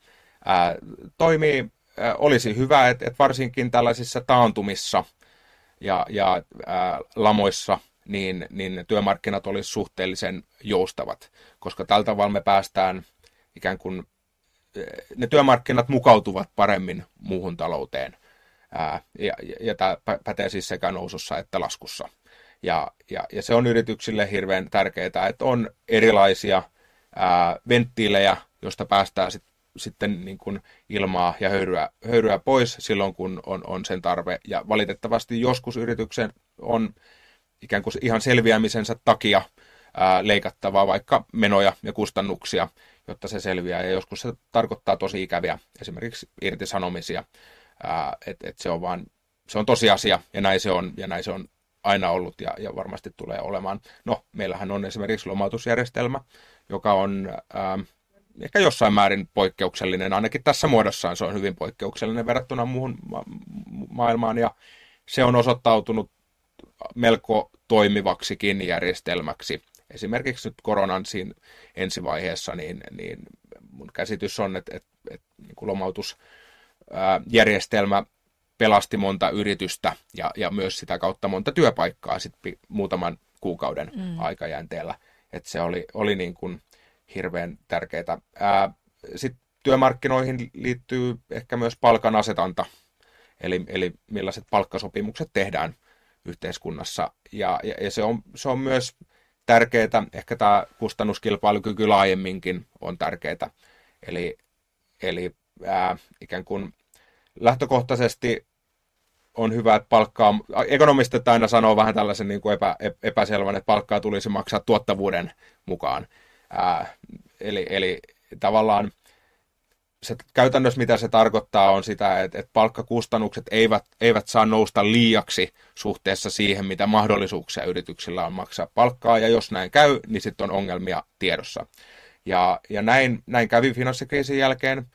ää, toimii. Ää, olisi hyvä, että, että varsinkin tällaisissa taantumissa ja, ja ää, lamoissa niin, niin työmarkkinat olisi suhteellisen joustavat, koska tältä tavalla me päästään ikään kuin, ne työmarkkinat mukautuvat paremmin muuhun talouteen. Ää, ja, ja, ja tämä pätee siis sekä nousussa että laskussa. Ja, ja, ja se on yrityksille hirveän tärkeää, että on erilaisia ää, venttiilejä, josta päästään sit, sitten niin kuin ilmaa ja höyryä, höyryä pois silloin, kun on, on sen tarve. Ja valitettavasti joskus yrityksen on ikään kuin ihan selviämisensä takia ää, leikattavaa vaikka menoja ja kustannuksia, jotta se selviää. Ja joskus se tarkoittaa tosi ikäviä esimerkiksi irtisanomisia. Että et se on vaan se on tosiasia ja näin se on, ja näin se on aina ollut ja, ja varmasti tulee olemaan. No, meillähän on esimerkiksi lomautusjärjestelmä, joka on ää, ähm, ehkä jossain määrin poikkeuksellinen, ainakin tässä muodossaan se on hyvin poikkeuksellinen verrattuna muuhun ma- maailmaan, ja se on osoittautunut melko toimivaksikin järjestelmäksi. Esimerkiksi nyt koronan siinä ensivaiheessa, niin, niin mun käsitys on, että, että, että niin lomautusjärjestelmä pelasti monta yritystä ja, ja myös sitä kautta monta työpaikkaa sit muutaman kuukauden mm. aikajänteellä. Et se oli, oli niin kuin hirveän tärkeää. Sitten työmarkkinoihin liittyy ehkä myös palkan asetanta, eli, eli millaiset palkkasopimukset tehdään yhteiskunnassa. Ja, ja, ja se, on, se on myös tärkeää, ehkä tämä kustannuskilpailukyky laajemminkin on tärkeää. Eli, eli ää, ikään kuin lähtökohtaisesti on hyvä, että palkkaa, ekonomistit aina sanoo vähän tällaisen niin kuin epä, epäselvän, että palkkaa tulisi maksaa tuottavuuden mukaan. Ää, eli, eli tavallaan se käytännössä mitä se tarkoittaa on sitä, että, että palkkakustannukset eivät, eivät saa nousta liiaksi suhteessa siihen, mitä mahdollisuuksia yrityksillä on maksaa palkkaa, ja jos näin käy, niin sitten on ongelmia tiedossa. Ja, ja näin, näin kävi finanssikriisin jälkeen,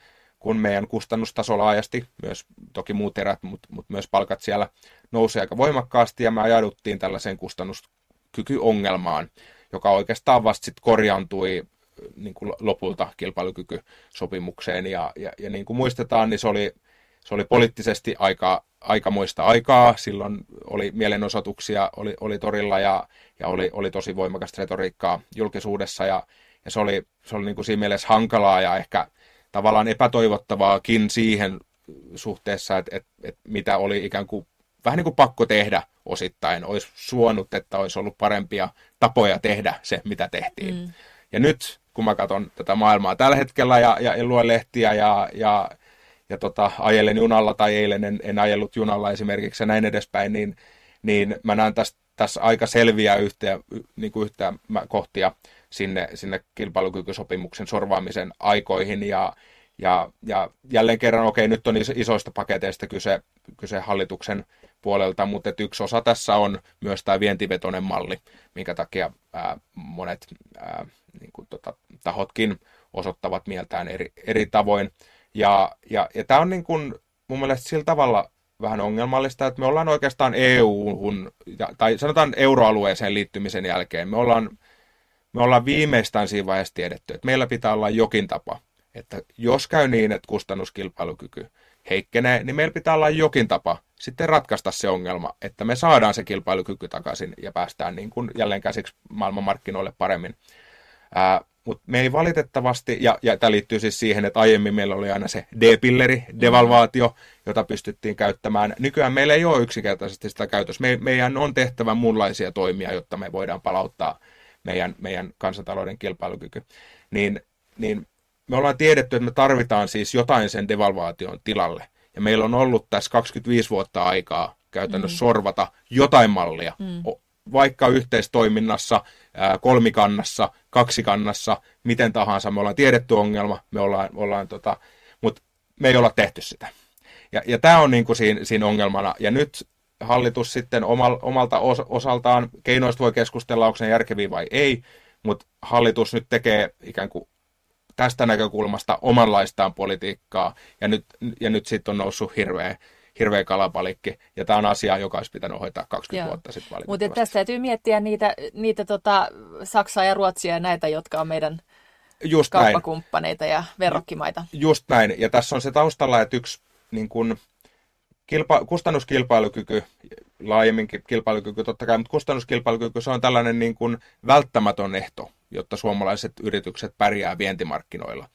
kun meidän kustannustaso laajasti, myös toki muut erät, mutta, mutta myös palkat siellä nousi aika voimakkaasti, ja me ajauduttiin tällaiseen kustannuskykyongelmaan, joka oikeastaan vasta sitten korjaantui niin kuin lopulta kilpailukykysopimukseen. Ja, ja, ja niin kuin muistetaan, niin se oli, se oli poliittisesti aika, aikamoista aikaa. Silloin oli mielenosoituksia, oli, oli torilla ja, ja oli, oli tosi voimakasta retoriikkaa julkisuudessa. Ja, ja se oli, se oli niin kuin siinä mielessä hankalaa ja ehkä tavallaan epätoivottavaakin siihen suhteessa, että, että, että mitä oli ikään kuin vähän niin kuin pakko tehdä osittain. Olisi suonut, että olisi ollut parempia tapoja tehdä se, mitä tehtiin. Mm. Ja nyt kun mä katson tätä maailmaa tällä hetkellä ja, ja, ja luen lehtiä ja, ja, ja tota, ajelen junalla tai eilen en, en ajellut junalla esimerkiksi ja näin edespäin, niin, niin mä näen tässä, tässä aika selviä yhteen, niin kuin yhtä kohtia sinne, sinne kilpailukykysopimuksen sorvaamisen aikoihin ja, ja, ja jälleen kerran, okei, nyt on isoista paketeista kyse, kyse hallituksen puolelta, mutta yksi osa tässä on myös tämä vientivetoinen malli, minkä takia ää, monet ää, niin kuin, tota, tahotkin osoittavat mieltään eri, eri tavoin. Ja, ja, ja tämä on niin kuin, mun mielestä sillä tavalla vähän ongelmallista, että me ollaan oikeastaan EU-hun, tai sanotaan euroalueeseen liittymisen jälkeen, me ollaan, me ollaan viimeistään siinä vaiheessa tiedetty, että meillä pitää olla jokin tapa, että jos käy niin, että kustannuskilpailukyky heikkenee, niin meillä pitää olla jokin tapa sitten ratkaista se ongelma, että me saadaan se kilpailukyky takaisin ja päästään niin kuin jälleen käsiksi maailmanmarkkinoille paremmin. Ää, mutta me ei valitettavasti, ja, ja tämä liittyy siis siihen, että aiemmin meillä oli aina se D-pilleri, devalvaatio, jota pystyttiin käyttämään. Nykyään meillä ei ole yksinkertaisesti sitä käytössä. Me, meidän on tehtävä muunlaisia toimia, jotta me voidaan palauttaa meidän, meidän kansantalouden kilpailukyky. Niin, niin me ollaan tiedetty, että me tarvitaan siis jotain sen devalvaation tilalle. Ja meillä on ollut tässä 25 vuotta aikaa käytännössä mm. sorvata jotain mallia, mm. vaikka yhteistoiminnassa, kolmikannassa, kaksikannassa, miten tahansa. Me ollaan tiedetty ongelma, me ollaan, ollaan tota, mutta me ei olla tehty sitä. Ja, ja tämä on niin kuin siinä, siinä ongelmana. Ja nyt hallitus sitten omal, omalta os, osaltaan, keinoista voi keskustella, onko ne järkeviä vai ei, mutta hallitus nyt tekee ikään kuin tästä näkökulmasta omanlaistaan politiikkaa, ja nyt, ja nyt sitten on noussut hirveä, hirveä kalapalikki, ja tämä on asia, joka olisi pitänyt hoitaa 20 Joo. vuotta sitten Mutta tässä täytyy miettiä niitä, niitä tota, Saksaa ja Ruotsia ja näitä, jotka on meidän Just kauppakumppaneita näin. ja verrokkimaita. Just näin, ja tässä on se taustalla, että yksi niin kun, kilpa, kustannuskilpailukyky, laajemminkin kilpailukyky totta kai, mutta kustannuskilpailukyky se on tällainen niin kuin välttämätön ehto jotta suomalaiset yritykset pärjää vientimarkkinoilla.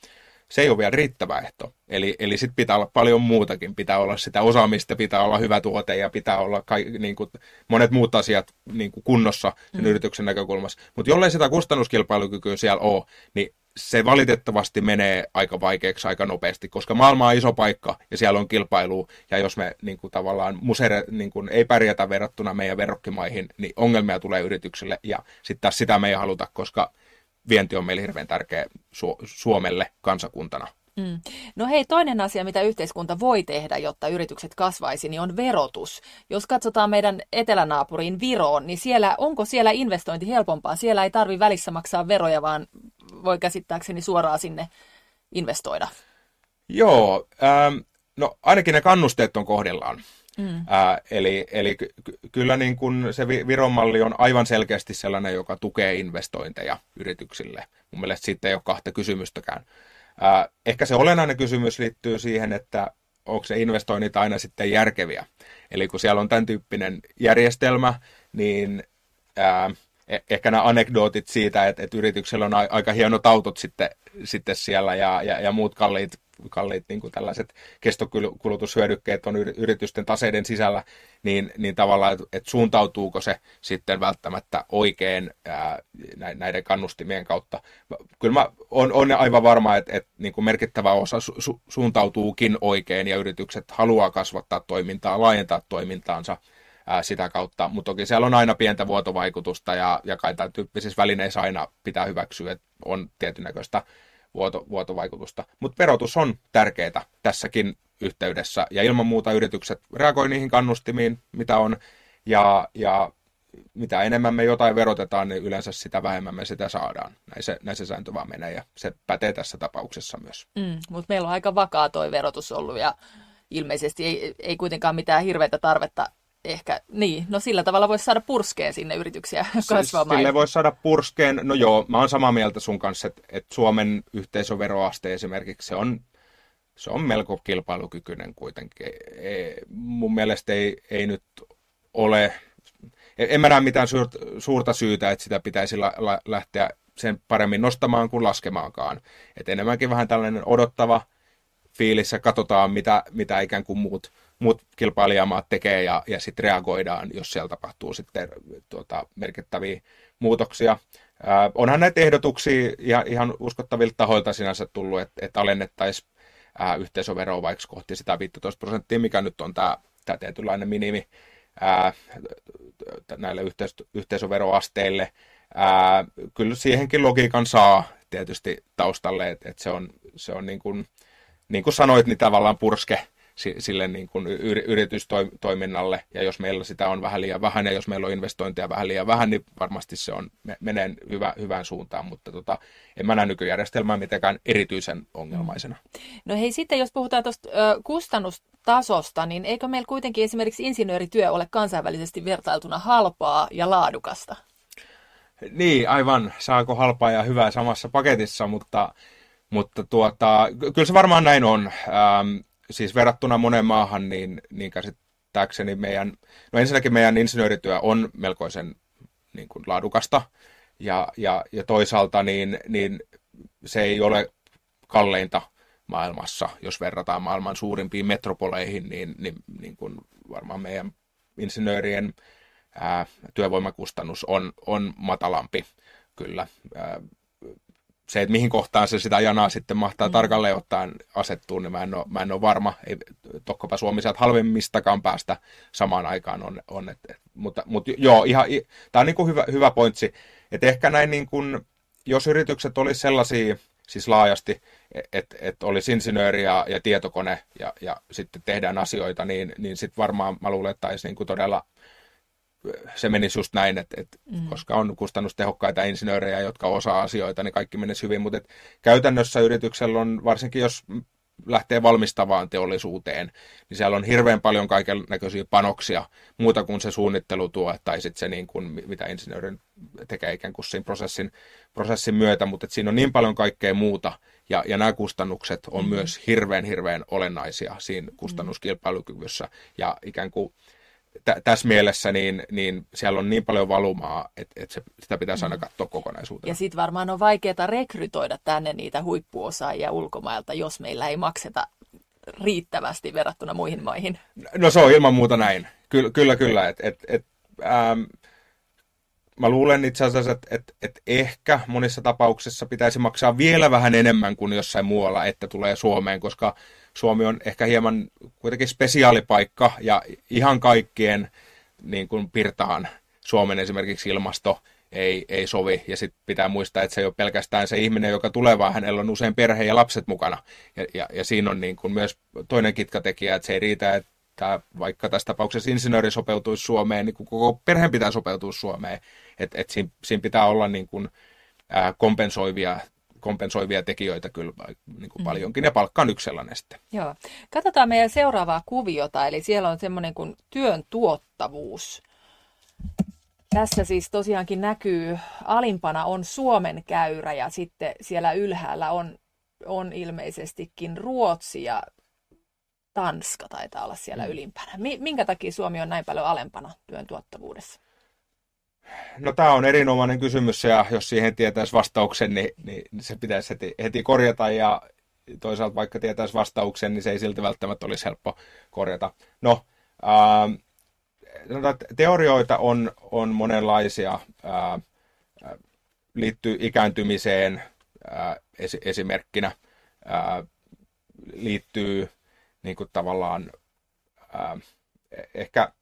Se ei ole vielä riittävä ehto. Eli, eli sitten pitää olla paljon muutakin. Pitää olla sitä osaamista, pitää olla hyvä tuote ja pitää olla kai, niin kuin, monet muut asiat niin kuin kunnossa sen mm. yrityksen näkökulmassa. Mutta jollei sitä kustannuskilpailukykyä siellä ole, niin se valitettavasti menee aika vaikeaksi aika nopeasti, koska maailma on iso paikka ja siellä on kilpailu, ja jos me niin kuin, tavallaan musere, niin kuin, ei pärjätä verrattuna meidän verrokkimaihin, niin ongelmia tulee yrityksille, ja sitten taas sitä me ei haluta, koska vienti on meille hirveän tärkeä Su- Suomelle kansakuntana. Mm. No hei, toinen asia, mitä yhteiskunta voi tehdä, jotta yritykset kasvaisi, niin on verotus. Jos katsotaan meidän etelänaapuriin Viroon, niin siellä, onko siellä investointi helpompaa? Siellä ei tarvi välissä maksaa veroja, vaan voi käsittääkseni suoraan sinne investoida. Joo, ähm, no ainakin ne kannusteet on kohdillaan. Mm. Ää, eli eli ky- kyllä niin kun se Viron malli on aivan selkeästi sellainen, joka tukee investointeja yrityksille. Mun mielestä siitä ei ole kahta kysymystäkään. Ehkä se olennainen kysymys liittyy siihen, että onko se investoinnit aina sitten järkeviä. Eli kun siellä on tämän tyyppinen järjestelmä, niin e- ehkä nämä anekdootit siitä, että, yrityksellä on aika hienot autot sitten, siellä ja, ja, ja muut kalliit kalliit niin kuin tällaiset kestokulutushyödykkeet on yritysten taseiden sisällä, niin, niin tavallaan, että et suuntautuuko se sitten välttämättä oikein ää, näiden kannustimien kautta. Kyllä mä on, on aivan varma, että, että niin merkittävä osa su, suuntautuukin oikein ja yritykset haluaa kasvattaa toimintaa, laajentaa toimintaansa ää, sitä kautta, mutta toki siellä on aina pientä vuotovaikutusta ja, ja kai tämän tyyppisissä välineissä aina pitää hyväksyä, että on tietyn näköistä vuoto, vuotovaikutusta. Mutta verotus on tärkeää tässäkin yhteydessä ja ilman muuta yritykset reagoi niihin kannustimiin, mitä on ja, ja mitä enemmän me jotain verotetaan, niin yleensä sitä vähemmän me sitä saadaan. Näin se, näin se sääntö vaan menee ja se pätee tässä tapauksessa myös. Mm, mutta meillä on aika vakaa toi verotus ollut ja ilmeisesti ei, ei kuitenkaan mitään hirveätä tarvetta ehkä, niin, no sillä tavalla voisi saada purskeen sinne yrityksiä kasvamaan. Sille voisi saada purskeen, no joo, mä oon samaa mieltä sun kanssa, että, että Suomen yhteisöveroaste esimerkiksi, se on, se on melko kilpailukykyinen kuitenkin. Ei, mun mielestä ei, ei nyt ole, en mä näe mitään suurta, suurta syytä, että sitä pitäisi la, la, lähteä sen paremmin nostamaan kuin laskemaankaan. Et enemmänkin vähän tällainen odottava fiilissä, katsotaan mitä, mitä ikään kuin muut, muut kilpailijamaat tekee ja, ja sitten reagoidaan, jos siellä tapahtuu sitten tuota, merkittäviä muutoksia. Ää, onhan näitä ehdotuksia ja ihan uskottavilta tahoilta sinänsä tullut, että, että alennettaisiin yhteisöveroa vaikka kohti sitä 15 prosenttia, mikä nyt on tämä, tämä tietynlainen minimi ää, näille yhteis- yhteisöveroasteille. Ää, kyllä siihenkin logiikan saa tietysti taustalle, että, että se on, se on niin kuin, niin kuin sanoit, niin tavallaan purske sille niin kuin yritystoiminnalle, ja jos meillä sitä on vähän liian vähän, ja jos meillä on investointeja vähän liian vähän, niin varmasti se on, menee hyvä, hyvään suuntaan, mutta tota, en mä näe nykyjärjestelmää mitenkään erityisen ongelmaisena. No hei, sitten jos puhutaan tuosta kustannustasosta, niin eikö meillä kuitenkin esimerkiksi insinöörityö ole kansainvälisesti vertailtuna halpaa ja laadukasta? Niin, aivan. Saako halpaa ja hyvää samassa paketissa, mutta mutta tuota, kyllä se varmaan näin on. Ähm, siis verrattuna moneen maahan, niin, niin käsittääkseni meidän, no ensinnäkin meidän insinöörityö on melkoisen niin kuin laadukasta, ja, ja, ja toisaalta niin, niin se ei ole kalleinta maailmassa, jos verrataan maailman suurimpiin metropoleihin, niin, niin, niin kuin varmaan meidän insinöörien ää, työvoimakustannus on, on matalampi kyllä. Ää, se, että mihin kohtaan se sitä janaa sitten mahtaa mm. tarkalleen ottaen asettuu, niin mä en ole, mä en ole varma. Ei, tokkopa Suomi sieltä halvemmistakaan päästä samaan aikaan on. on et, et, mutta, mutta joo, ihan, tämä on niin kuin hyvä, hyvä pointsi. Että ehkä näin niin kuin, jos yritykset olisi sellaisia, siis laajasti, että et olisi insinööri ja, ja tietokone ja, ja sitten tehdään asioita, niin, niin sitten varmaan mä luulen, että olisi niin kuin todella se menisi just näin, että, että mm. koska on kustannustehokkaita insinöörejä, jotka osaa asioita, niin kaikki menisi hyvin, mutta käytännössä yrityksellä on, varsinkin jos lähtee valmistavaan teollisuuteen, niin siellä on hirveän paljon kaiken näköisiä panoksia, muuta kuin se suunnittelutuo tai sitten se, niin kuin, mitä insinöörin tekee ikään kuin siinä prosessin, prosessin myötä, mutta siinä on niin paljon kaikkea muuta, ja, ja nämä kustannukset on mm. myös hirveän, hirveän olennaisia siinä kustannuskilpailukyvyssä, ja ikään kuin tä, tässä mielessä niin, niin siellä on niin paljon valumaa, että, että se, sitä pitäisi aina mm. katsoa kokonaisuutena. Ja sitten varmaan on vaikeaa rekrytoida tänne niitä huippuosaajia ulkomailta, jos meillä ei makseta riittävästi verrattuna muihin maihin. No se on ilman muuta näin. Kyllä, kyllä. kyllä. Et, et, et, ähm, mä luulen itse asiassa, että, että, että ehkä monissa tapauksissa pitäisi maksaa vielä vähän enemmän kuin jossain muualla, että tulee Suomeen, koska Suomi on ehkä hieman kuitenkin spesiaalipaikka ja ihan kaikkien niin kuin pirtaan Suomen esimerkiksi ilmasto ei, ei sovi. Ja sitten pitää muistaa, että se ei ole pelkästään se ihminen, joka tulee, vaan hänellä on usein perhe ja lapset mukana. Ja, ja, ja siinä on niin kuin myös toinen kitkatekijä, että se ei riitä, että vaikka tässä tapauksessa insinööri sopeutuisi Suomeen, niin koko perheen pitää sopeutua Suomeen. Että et siinä, siinä pitää olla niin kuin, ää, kompensoivia kompensoivia tekijöitä kyllä niin kuin mm. paljonkin, ja palkka on yksi sellainen sitten. Joo. Katsotaan meidän seuraavaa kuviota, eli siellä on semmoinen kuin työn tuottavuus. Tässä siis tosiaankin näkyy, alimpana on Suomen käyrä ja sitten siellä ylhäällä on, on ilmeisestikin Ruotsi ja Tanska taitaa olla siellä mm. ylimpänä. Minkä takia Suomi on näin paljon alempana työn tuottavuudessa? No tämä on erinomainen kysymys ja jos siihen tietäisi vastauksen, niin, niin se pitäisi heti, heti korjata ja toisaalta vaikka tietäisi vastauksen, niin se ei silti välttämättä olisi helppo korjata. No, ää, teorioita on, on monenlaisia, ää, liittyy ikääntymiseen ää, es, esimerkkinä, ää, liittyy niin kuin tavallaan ää, ehkä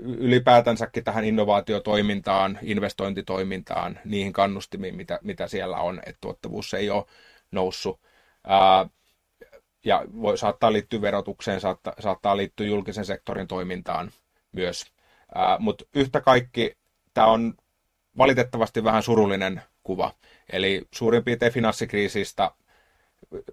ylipäätänsäkin tähän innovaatiotoimintaan, investointitoimintaan, niihin kannustimiin, mitä, mitä siellä on, että tuottavuus ei ole noussut. Ää, ja voi, saattaa liittyä verotukseen, saattaa, saattaa liittyä julkisen sektorin toimintaan myös. Mutta yhtä kaikki tämä on valitettavasti vähän surullinen kuva. Eli suurin piirtein finanssikriisistä,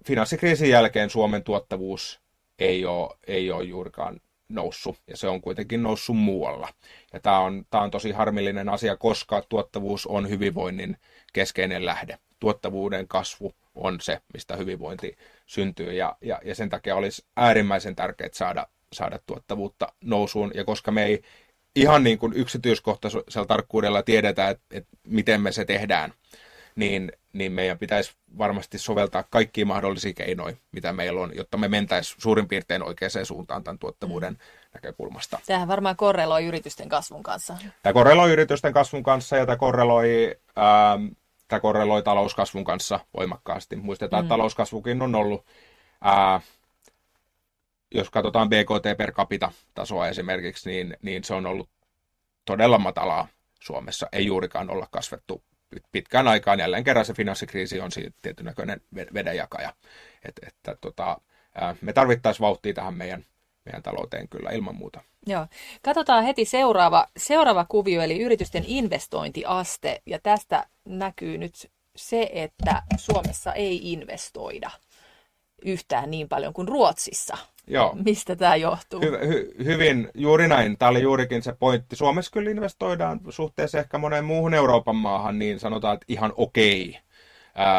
finanssikriisin jälkeen Suomen tuottavuus ei ole, ei ole juurikaan noussut, ja se on kuitenkin noussut muualla. Ja tämä on, tämä on tosi harmillinen asia, koska tuottavuus on hyvinvoinnin keskeinen lähde. Tuottavuuden kasvu on se, mistä hyvinvointi syntyy, ja, ja, ja sen takia olisi äärimmäisen tärkeää saada, saada tuottavuutta nousuun, ja koska me ei ihan niin kuin yksityiskohtaisella tarkkuudella tiedetä, että, että miten me se tehdään, niin, niin meidän pitäisi varmasti soveltaa kaikkia mahdollisia keinoja, mitä meillä on, jotta me mentäisiin suurin piirtein oikeaan suuntaan tämän tuottavuuden mm. näkökulmasta. Tämähän varmaan korreloi yritysten kasvun kanssa. Tämä korreloi yritysten kasvun kanssa ja tämä korreloi, ähm, tämä korreloi talouskasvun kanssa voimakkaasti. Muistetaan, mm. että talouskasvukin on ollut, äh, jos katsotaan BKT per capita tasoa esimerkiksi, niin, niin se on ollut todella matalaa Suomessa. Ei juurikaan olla kasvettu pitkään aikaan. Jälleen kerran se finanssikriisi on siitä näköinen vedenjakaja. Et, että, tota, me tarvittaisiin vauhtia tähän meidän, meidän talouteen kyllä ilman muuta. Joo. Katsotaan heti seuraava, seuraava kuvio, eli yritysten investointiaste. Ja tästä näkyy nyt se, että Suomessa ei investoida yhtään niin paljon kuin Ruotsissa. Joo. Mistä tämä johtuu? Hy- hy- hyvin, juuri näin. Tämä oli juurikin se pointti. Suomessa kyllä investoidaan suhteessa ehkä moneen muuhun Euroopan maahan, niin sanotaan, että ihan okei.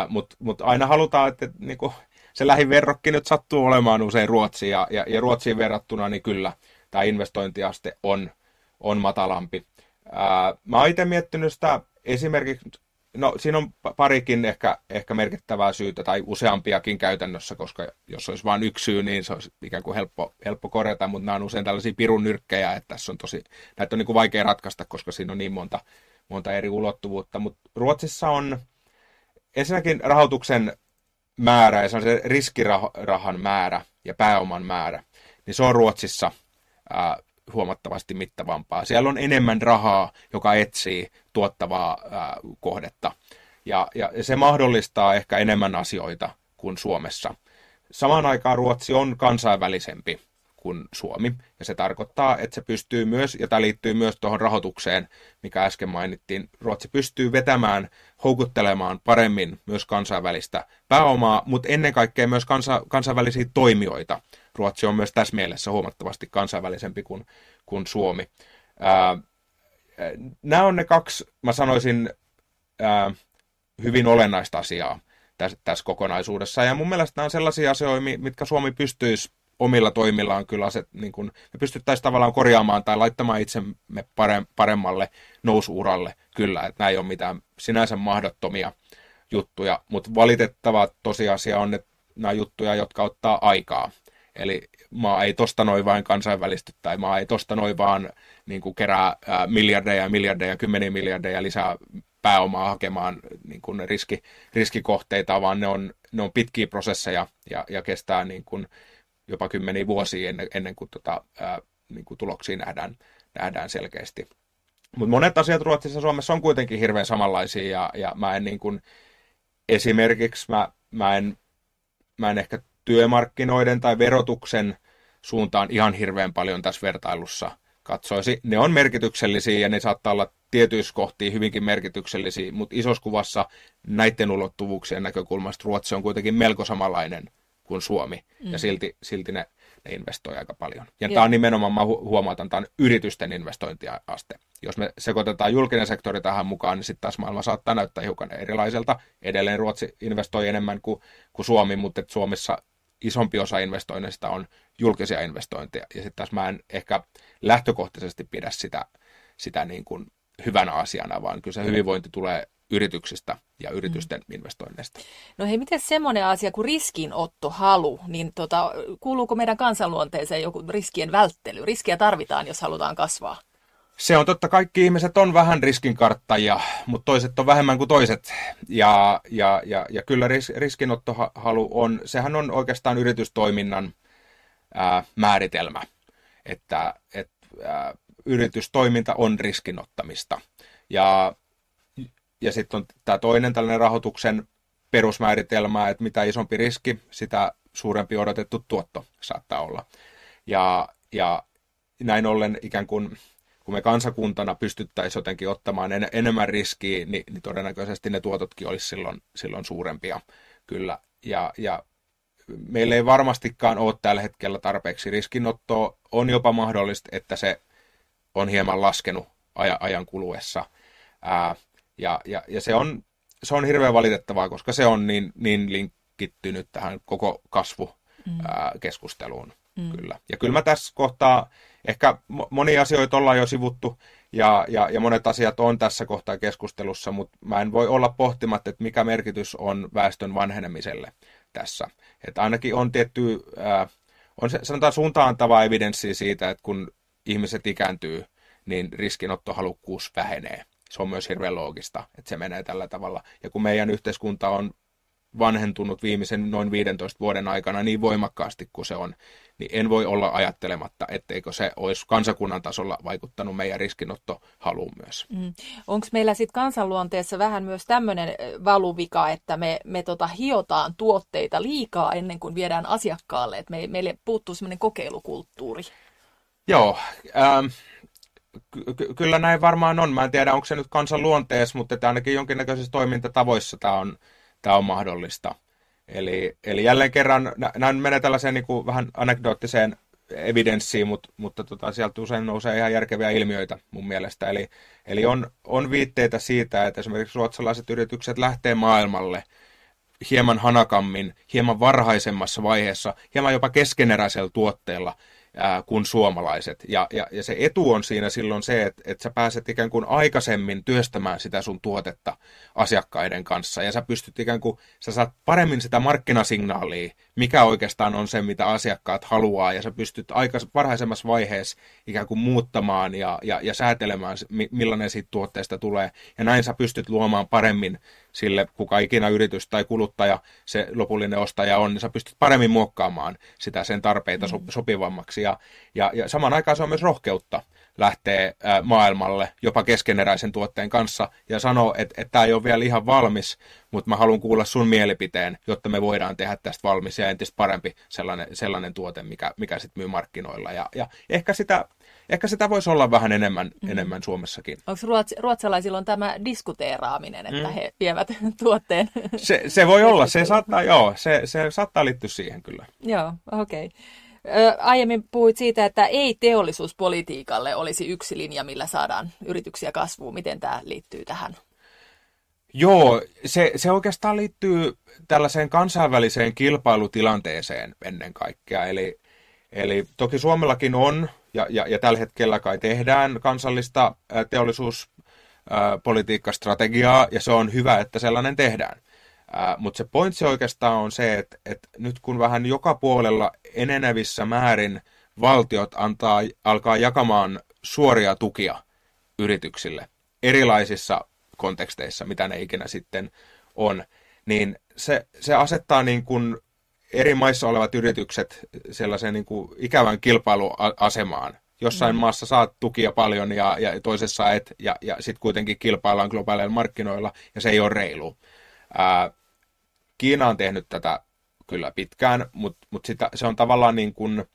Mutta mut aina halutaan, että, niinku, se lähiverrokki nyt sattuu olemaan usein Ruotsiin, ja, ja, ja Ruotsiin verrattuna, niin kyllä tämä investointiaste on, on matalampi. Ää, mä oon itse miettinyt sitä esimerkiksi No siinä on parikin ehkä, ehkä merkittävää syytä tai useampiakin käytännössä, koska jos olisi vain yksi syy, niin se olisi ikään kuin helppo, helppo korjata, mutta nämä on usein tällaisia pirun nyrkkejä, että tässä on tosi, näitä on niin kuin vaikea ratkaista, koska siinä on niin monta, monta eri ulottuvuutta, mutta Ruotsissa on ensinnäkin rahoituksen määrä ja se riskirahan määrä ja pääoman määrä, niin se on Ruotsissa ää, huomattavasti mittavampaa. Siellä on enemmän rahaa, joka etsii tuottavaa ää, kohdetta. Ja, ja se mahdollistaa ehkä enemmän asioita kuin Suomessa. Samaan aikaan Ruotsi on kansainvälisempi kuin Suomi, ja se tarkoittaa, että se pystyy myös, ja tämä liittyy myös tuohon rahoitukseen, mikä äsken mainittiin, Ruotsi pystyy vetämään, houkuttelemaan paremmin myös kansainvälistä pääomaa, mutta ennen kaikkea myös kansa, kansainvälisiä toimijoita. Ruotsi on myös tässä mielessä huomattavasti kansainvälisempi kuin, kuin Suomi. Ää, nämä on ne kaksi, mä sanoisin, ää, hyvin olennaista asiaa tässä, tässä kokonaisuudessa. Ja mun mielestä nämä on sellaisia asioita, mitkä Suomi pystyisi omilla toimillaan kyllä aset, niin kun, me pystyttäisiin tavallaan korjaamaan tai laittamaan itsemme paremmalle nousuuralle kyllä, että nämä ei ole mitään sinänsä mahdottomia juttuja, mutta valitettava tosiasia on, että nämä juttuja, jotka ottaa aikaa. Eli maa ei tosta noin vain kansainvälisty tai maa ei tosta noin vaan niin kuin kerää ää, miljardeja ja miljardeja, kymmeniä miljardeja lisää pääomaa hakemaan niin kuin riski, riskikohteita, vaan ne on, ne on pitkiä prosesseja ja, ja kestää niin kuin jopa kymmeniä vuosia ennen, ennen kuin, tota, ää, niin kuin tuloksia nähdään, nähdään selkeästi. Mutta monet asiat Ruotsissa ja Suomessa on kuitenkin hirveän samanlaisia ja, ja mä en niin kuin, esimerkiksi mä, mä, en, mä en ehkä työmarkkinoiden tai verotuksen suuntaan ihan hirveän paljon tässä vertailussa katsoisi. Ne on merkityksellisiä ja ne saattaa olla tietyissä kohtiin hyvinkin merkityksellisiä, mutta isossa kuvassa näiden ulottuvuuksien näkökulmasta Ruotsi on kuitenkin melko samanlainen kuin Suomi, mm. ja silti, silti ne, ne investoi aika paljon. Ja tämä on nimenomaan, mä huomautan, tämä on yritysten investointiaste. Jos me sekoitetaan julkinen sektori tähän mukaan, niin sitten taas maailma saattaa näyttää hiukan erilaiselta. Edelleen Ruotsi investoi enemmän kuin, kuin Suomi, mutta Suomessa isompi osa investoinneista on julkisia investointeja. Ja sitten taas mä en ehkä lähtökohtaisesti pidä sitä, sitä niin kuin hyvänä asiana, vaan kyllä se hyvinvointi tulee yrityksistä ja yritysten mm. investoinneista. No hei, miten semmoinen asia kuin riskinottohalu, niin tota, kuuluuko meidän kansanluonteeseen joku riskien välttely? Riskiä tarvitaan, jos halutaan kasvaa. Se on totta, kaikki ihmiset on vähän riskinkarttajia, mutta toiset on vähemmän kuin toiset. Ja, ja, ja, ja kyllä ris, riskinottohalu on, sehän on oikeastaan yritystoiminnan ää, määritelmä, että et, ää, yritystoiminta on riskinottamista. Ja, ja sitten on tämä toinen tällainen rahoituksen perusmääritelmä, että mitä isompi riski, sitä suurempi odotettu tuotto saattaa olla. Ja, ja näin ollen ikään kuin kun me kansakuntana pystyttäisiin jotenkin ottamaan en, enemmän riskiä, niin, niin todennäköisesti ne tuototkin olisi silloin, silloin suurempia kyllä. Ja, ja meillä ei varmastikaan ole tällä hetkellä tarpeeksi riskinottoa. On jopa mahdollista, että se on hieman laskenut ajan, ajan kuluessa. Ää, ja, ja, ja se, on, se on hirveän valitettavaa, koska se on niin, niin linkittynyt tähän koko kasvukeskusteluun. Mm. mm. Kyllä. Ja kyllä mä tässä kohtaa, ehkä monia asioita ollaan jo sivuttu, ja, ja, ja monet asiat on tässä kohtaa keskustelussa, mutta mä en voi olla pohtimatta, että mikä merkitys on väestön vanhenemiselle tässä. Että ainakin on tietty, ää, on se, sanotaan suuntaantavaa evidenssiä siitä, että kun ihmiset ikääntyy, niin riskinottohalukkuus vähenee. Se on myös hirveän loogista, että se menee tällä tavalla. Ja kun meidän yhteiskunta on vanhentunut viimeisen noin 15 vuoden aikana niin voimakkaasti kuin se on, niin en voi olla ajattelematta, etteikö se olisi kansakunnan tasolla vaikuttanut meidän riskinottohaluun myös. Mm. Onko meillä sitten kansanluonteessa vähän myös tämmöinen valuvika, että me, me tota hiotaan tuotteita liikaa ennen kuin viedään asiakkaalle, että me, meille puuttuu semmoinen kokeilukulttuuri? Joo, ähm, ky- kyllä näin varmaan on. Mä en tiedä, onko se nyt kansan luonteessa, mutta että ainakin jonkinnäköisissä toimintatavoissa tämä on, tämä on mahdollista. Eli, eli jälleen kerran, näin menee tällaiseen niin kuin vähän anekdoottiseen evidenssiin, mutta, mutta tota, sieltä usein nousee ihan järkeviä ilmiöitä mun mielestä. Eli, eli on, on viitteitä siitä, että esimerkiksi ruotsalaiset yritykset lähtee maailmalle hieman hanakammin, hieman varhaisemmassa vaiheessa, hieman jopa keskeneräisellä tuotteella – ää, kuin suomalaiset. Ja, ja, ja se etu on siinä silloin se, että, että sä pääset ikään kuin aikaisemmin työstämään sitä sun tuotetta asiakkaiden kanssa. Ja sä pystyt ikään kuin, sä saat paremmin sitä markkinasignaalia, mikä oikeastaan on se, mitä asiakkaat haluaa. Ja sä pystyt aika varhaisemmassa vaiheessa ikään kuin muuttamaan ja, ja, ja säätelemään, millainen siitä tuotteesta tulee. Ja näin sä pystyt luomaan paremmin sille, kuka ikinä yritys tai kuluttaja se lopullinen ostaja on, niin sä pystyt paremmin muokkaamaan sitä sen tarpeita mm. sopivammaksi. Ja, ja, ja saman aikaan se on myös rohkeutta lähteä maailmalle jopa keskeneräisen tuotteen kanssa ja sanoo, että, että tämä ei ole vielä ihan valmis, mutta mä haluan kuulla sun mielipiteen, jotta me voidaan tehdä tästä valmis ja entistä parempi sellainen, sellainen tuote, mikä, mikä sitten myy markkinoilla. Ja, ja ehkä sitä ehkä sitä voisi olla vähän enemmän, mm. enemmän Suomessakin. Onko ruots, ruotsalaisilla on tämä diskuteeraaminen, että mm. he vievät tuotteen? Se, se voi olla, se saattaa, joo, se, se saattaa liittyä siihen kyllä. Joo, okei. Okay. Aiemmin puhuit siitä, että ei teollisuuspolitiikalle olisi yksi linja, millä saadaan yrityksiä kasvuun. Miten tämä liittyy tähän? Joo, se, se oikeastaan liittyy tällaiseen kansainväliseen kilpailutilanteeseen ennen kaikkea. Eli, eli toki Suomellakin on ja, ja, ja tällä hetkellä kai tehdään kansallista teollisuuspolitiikkastrategiaa, ja se on hyvä, että sellainen tehdään. Mutta se pointsi oikeastaan on se, että, että nyt kun vähän joka puolella enenevissä määrin valtiot antaa, alkaa jakamaan suoria tukia yrityksille erilaisissa konteksteissa, mitä ne ikinä sitten on, niin se, se asettaa niin kuin eri maissa olevat yritykset sellaisen niin kuin ikävän kilpailuasemaan. Jossain mm. maassa saat tukia paljon ja, ja toisessa et, ja, ja sitten kuitenkin kilpaillaan globaaleilla markkinoilla, ja se ei ole reilu. Ää, Kiina on tehnyt tätä kyllä pitkään, mutta mut se on tavallaan niin kuin,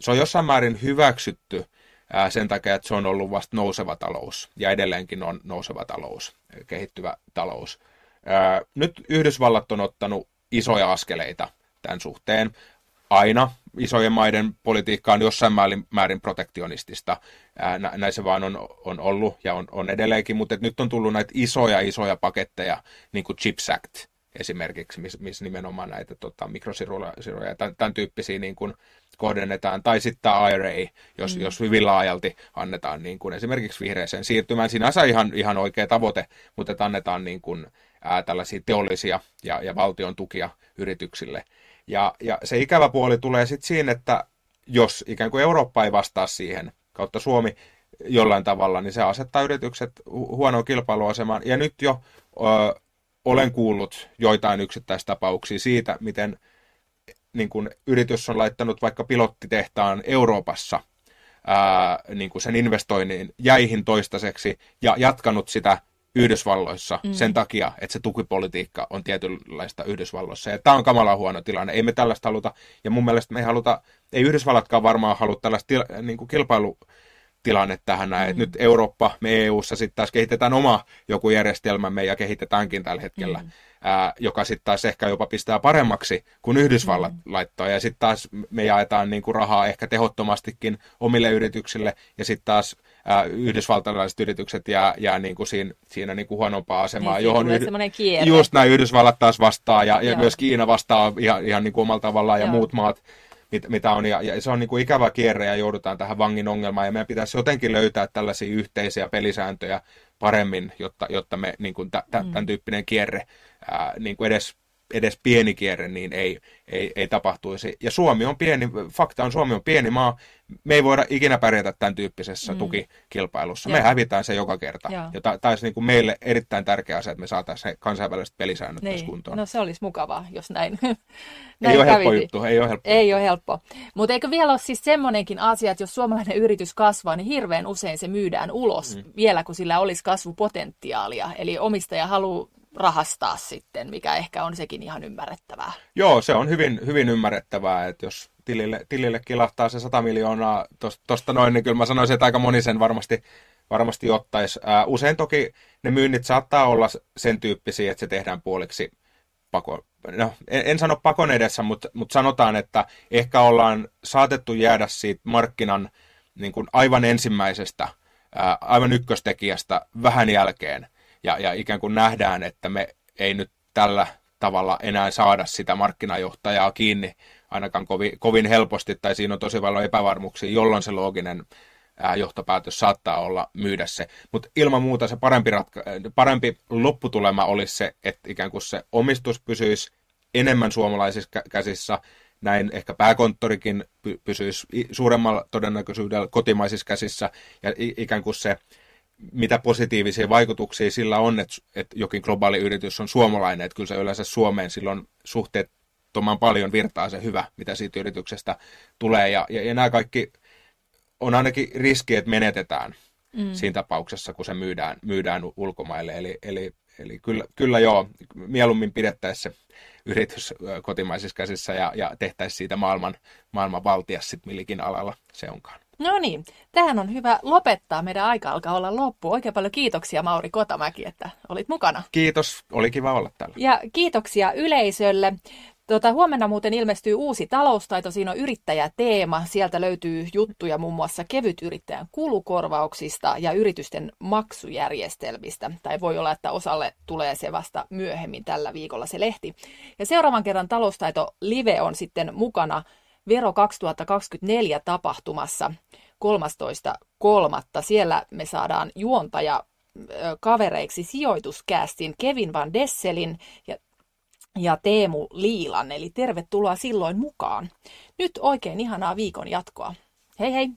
se on jossain määrin hyväksytty ää, sen takia, että se on ollut vasta nouseva talous, ja edelleenkin on nouseva talous, kehittyvä talous. Ää, nyt Yhdysvallat on ottanut isoja askeleita tämän suhteen. Aina isojen maiden politiikka on jossain määrin, määrin protektionistista. Näin se vaan on, on ollut ja on, on edelleenkin, mutta nyt on tullut näitä isoja, isoja paketteja, niin kuin CHIPS Act esimerkiksi, missä mis nimenomaan näitä tota, mikrosiruja ja tämän, tämän tyyppisiä niin kuin kohdennetaan, tai sitten tämä IRA, jos, mm. jos hyvin laajalti annetaan niin kuin esimerkiksi vihreäseen siirtymään. Sinänsä ihan, ihan oikea tavoite, mutta että annetaan niin kuin, ää, tällaisia teollisia ja, ja valtion tukia yrityksille. Ja, ja se ikävä puoli tulee sitten siinä, että jos ikään kuin Eurooppa ei vastaa siihen, kautta Suomi jollain tavalla, niin se asettaa yritykset huonoon kilpailuasemaan. Ja nyt jo ö, olen kuullut joitain yksittäistapauksia siitä, miten niin kun yritys on laittanut vaikka pilottitehtaan Euroopassa ää, niin kuin sen investoinnin jäihin toistaiseksi ja jatkanut sitä Yhdysvalloissa mm. sen takia, että se tukipolitiikka on tietynlaista Yhdysvalloissa. Ja tämä on kamala huono tilanne. Ei me tällaista haluta, ja mun mielestä me ei haluta, ei Yhdysvallatkaan varmaan halua tällaista til, niin kuin kilpailu tilanne tähän näin. Mm. Nyt Eurooppa, me EU-ssa sitten taas kehitetään oma joku järjestelmämme ja kehitetäänkin tällä hetkellä, mm. ää, joka sitten taas ehkä jopa pistää paremmaksi kuin Yhdysvallat mm. laittoi. Ja sitten taas me jaetaan niinku rahaa ehkä tehottomastikin omille yrityksille ja sitten taas yhdysvaltalaiset yritykset jää, jää niinku siinä, siinä niinku huonompaa asemaa, niin, johon yhd... just näin Yhdysvallat taas vastaa ja, ja myös Kiina vastaa ihan, ihan niinku omalla tavallaan ja Joo. muut maat mit, mitä on. Ja, ja se on niin kuin ikävä kierre ja joudutaan tähän vangin ongelmaan. Ja meidän pitäisi jotenkin löytää tällaisia yhteisiä pelisääntöjä paremmin, jotta, jotta me niin kuin tä, mm. tämän tyyppinen kierre ää, niin kuin edes edes pieni kierre, niin ei, ei, ei tapahtuisi. Ja Suomi on pieni, fakta on Suomi on pieni maa, me ei voida ikinä pärjätä tämän tyyppisessä mm. tukikilpailussa. Me hävitään se joka kerta. Ja, ja tämä olisi niin kuin meille erittäin tärkeä asia, että me saataisiin kansainväliset pelisäännöt niin. tässä kuntoon. No se olisi mukavaa, jos näin, näin Ei ole helppo juttu, ei ole helppo. Ei ole helppo. Mutta eikö vielä ole siis semmoinenkin asia, että jos suomalainen yritys kasvaa, niin hirveän usein se myydään ulos mm. vielä, kun sillä olisi kasvupotentiaalia. Eli omistaja haluaa rahastaa sitten, mikä ehkä on sekin ihan ymmärrettävää. Joo, se on hyvin, hyvin ymmärrettävää, että jos tilille, tilille kilahtaa se 100 miljoonaa tuosta noin, niin kyllä mä sanoisin, että aika moni sen varmasti, varmasti ottaisi. Ää, usein toki ne myynnit saattaa olla sen tyyppisiä, että se tehdään puoliksi pakon, no, en, en sano pakon edessä, mutta, mutta sanotaan, että ehkä ollaan saatettu jäädä siitä markkinan niin kuin aivan ensimmäisestä, ää, aivan ykköstekijästä vähän jälkeen ja, ja ikään kuin nähdään, että me ei nyt tällä tavalla enää saada sitä markkinajohtajaa kiinni ainakaan kovin, kovin helposti, tai siinä on tosi paljon epävarmuuksia, jolloin se looginen ää, johtopäätös saattaa olla myydä se. Mutta ilman muuta se parempi, ratka- parempi lopputulema olisi se, että ikään kuin se omistus pysyisi enemmän suomalaisissa käsissä, näin ehkä pääkonttorikin pysyisi suuremmalla todennäköisyydellä kotimaisissa käsissä, ja ikään kuin se mitä positiivisia vaikutuksia sillä on, että, että jokin globaali yritys on suomalainen, että kyllä se yleensä Suomeen silloin suhteettoman paljon virtaa se hyvä, mitä siitä yrityksestä tulee, ja, ja, ja nämä kaikki on ainakin riski, että menetetään mm. siinä tapauksessa, kun se myydään, myydään ulkomaille, eli, eli, eli kyllä, kyllä joo, mieluummin pidettäisiin se yritys kotimaisissa käsissä ja, ja tehtäisiin siitä maailman, maailman valtias sitten millikin alalla se onkaan. No niin, tähän on hyvä lopettaa. Meidän aika alkaa olla loppu. Oikein paljon kiitoksia Mauri Kotamäki, että olit mukana. Kiitos, oli kiva olla täällä. Ja kiitoksia yleisölle. Tota, huomenna muuten ilmestyy uusi taloustaito, siinä on yrittäjäteema. Sieltä löytyy juttuja muun muassa kevytyrittäjän kulukorvauksista ja yritysten maksujärjestelmistä. Tai voi olla, että osalle tulee se vasta myöhemmin tällä viikolla se lehti. Ja seuraavan kerran taloustaito live on sitten mukana Vero 2024 tapahtumassa 13.3. Siellä me saadaan juontaja kavereiksi sijoituskästin Kevin Van Desselin ja, ja Teemu Liilan, eli tervetuloa silloin mukaan. Nyt oikein ihanaa viikon jatkoa. Hei hei!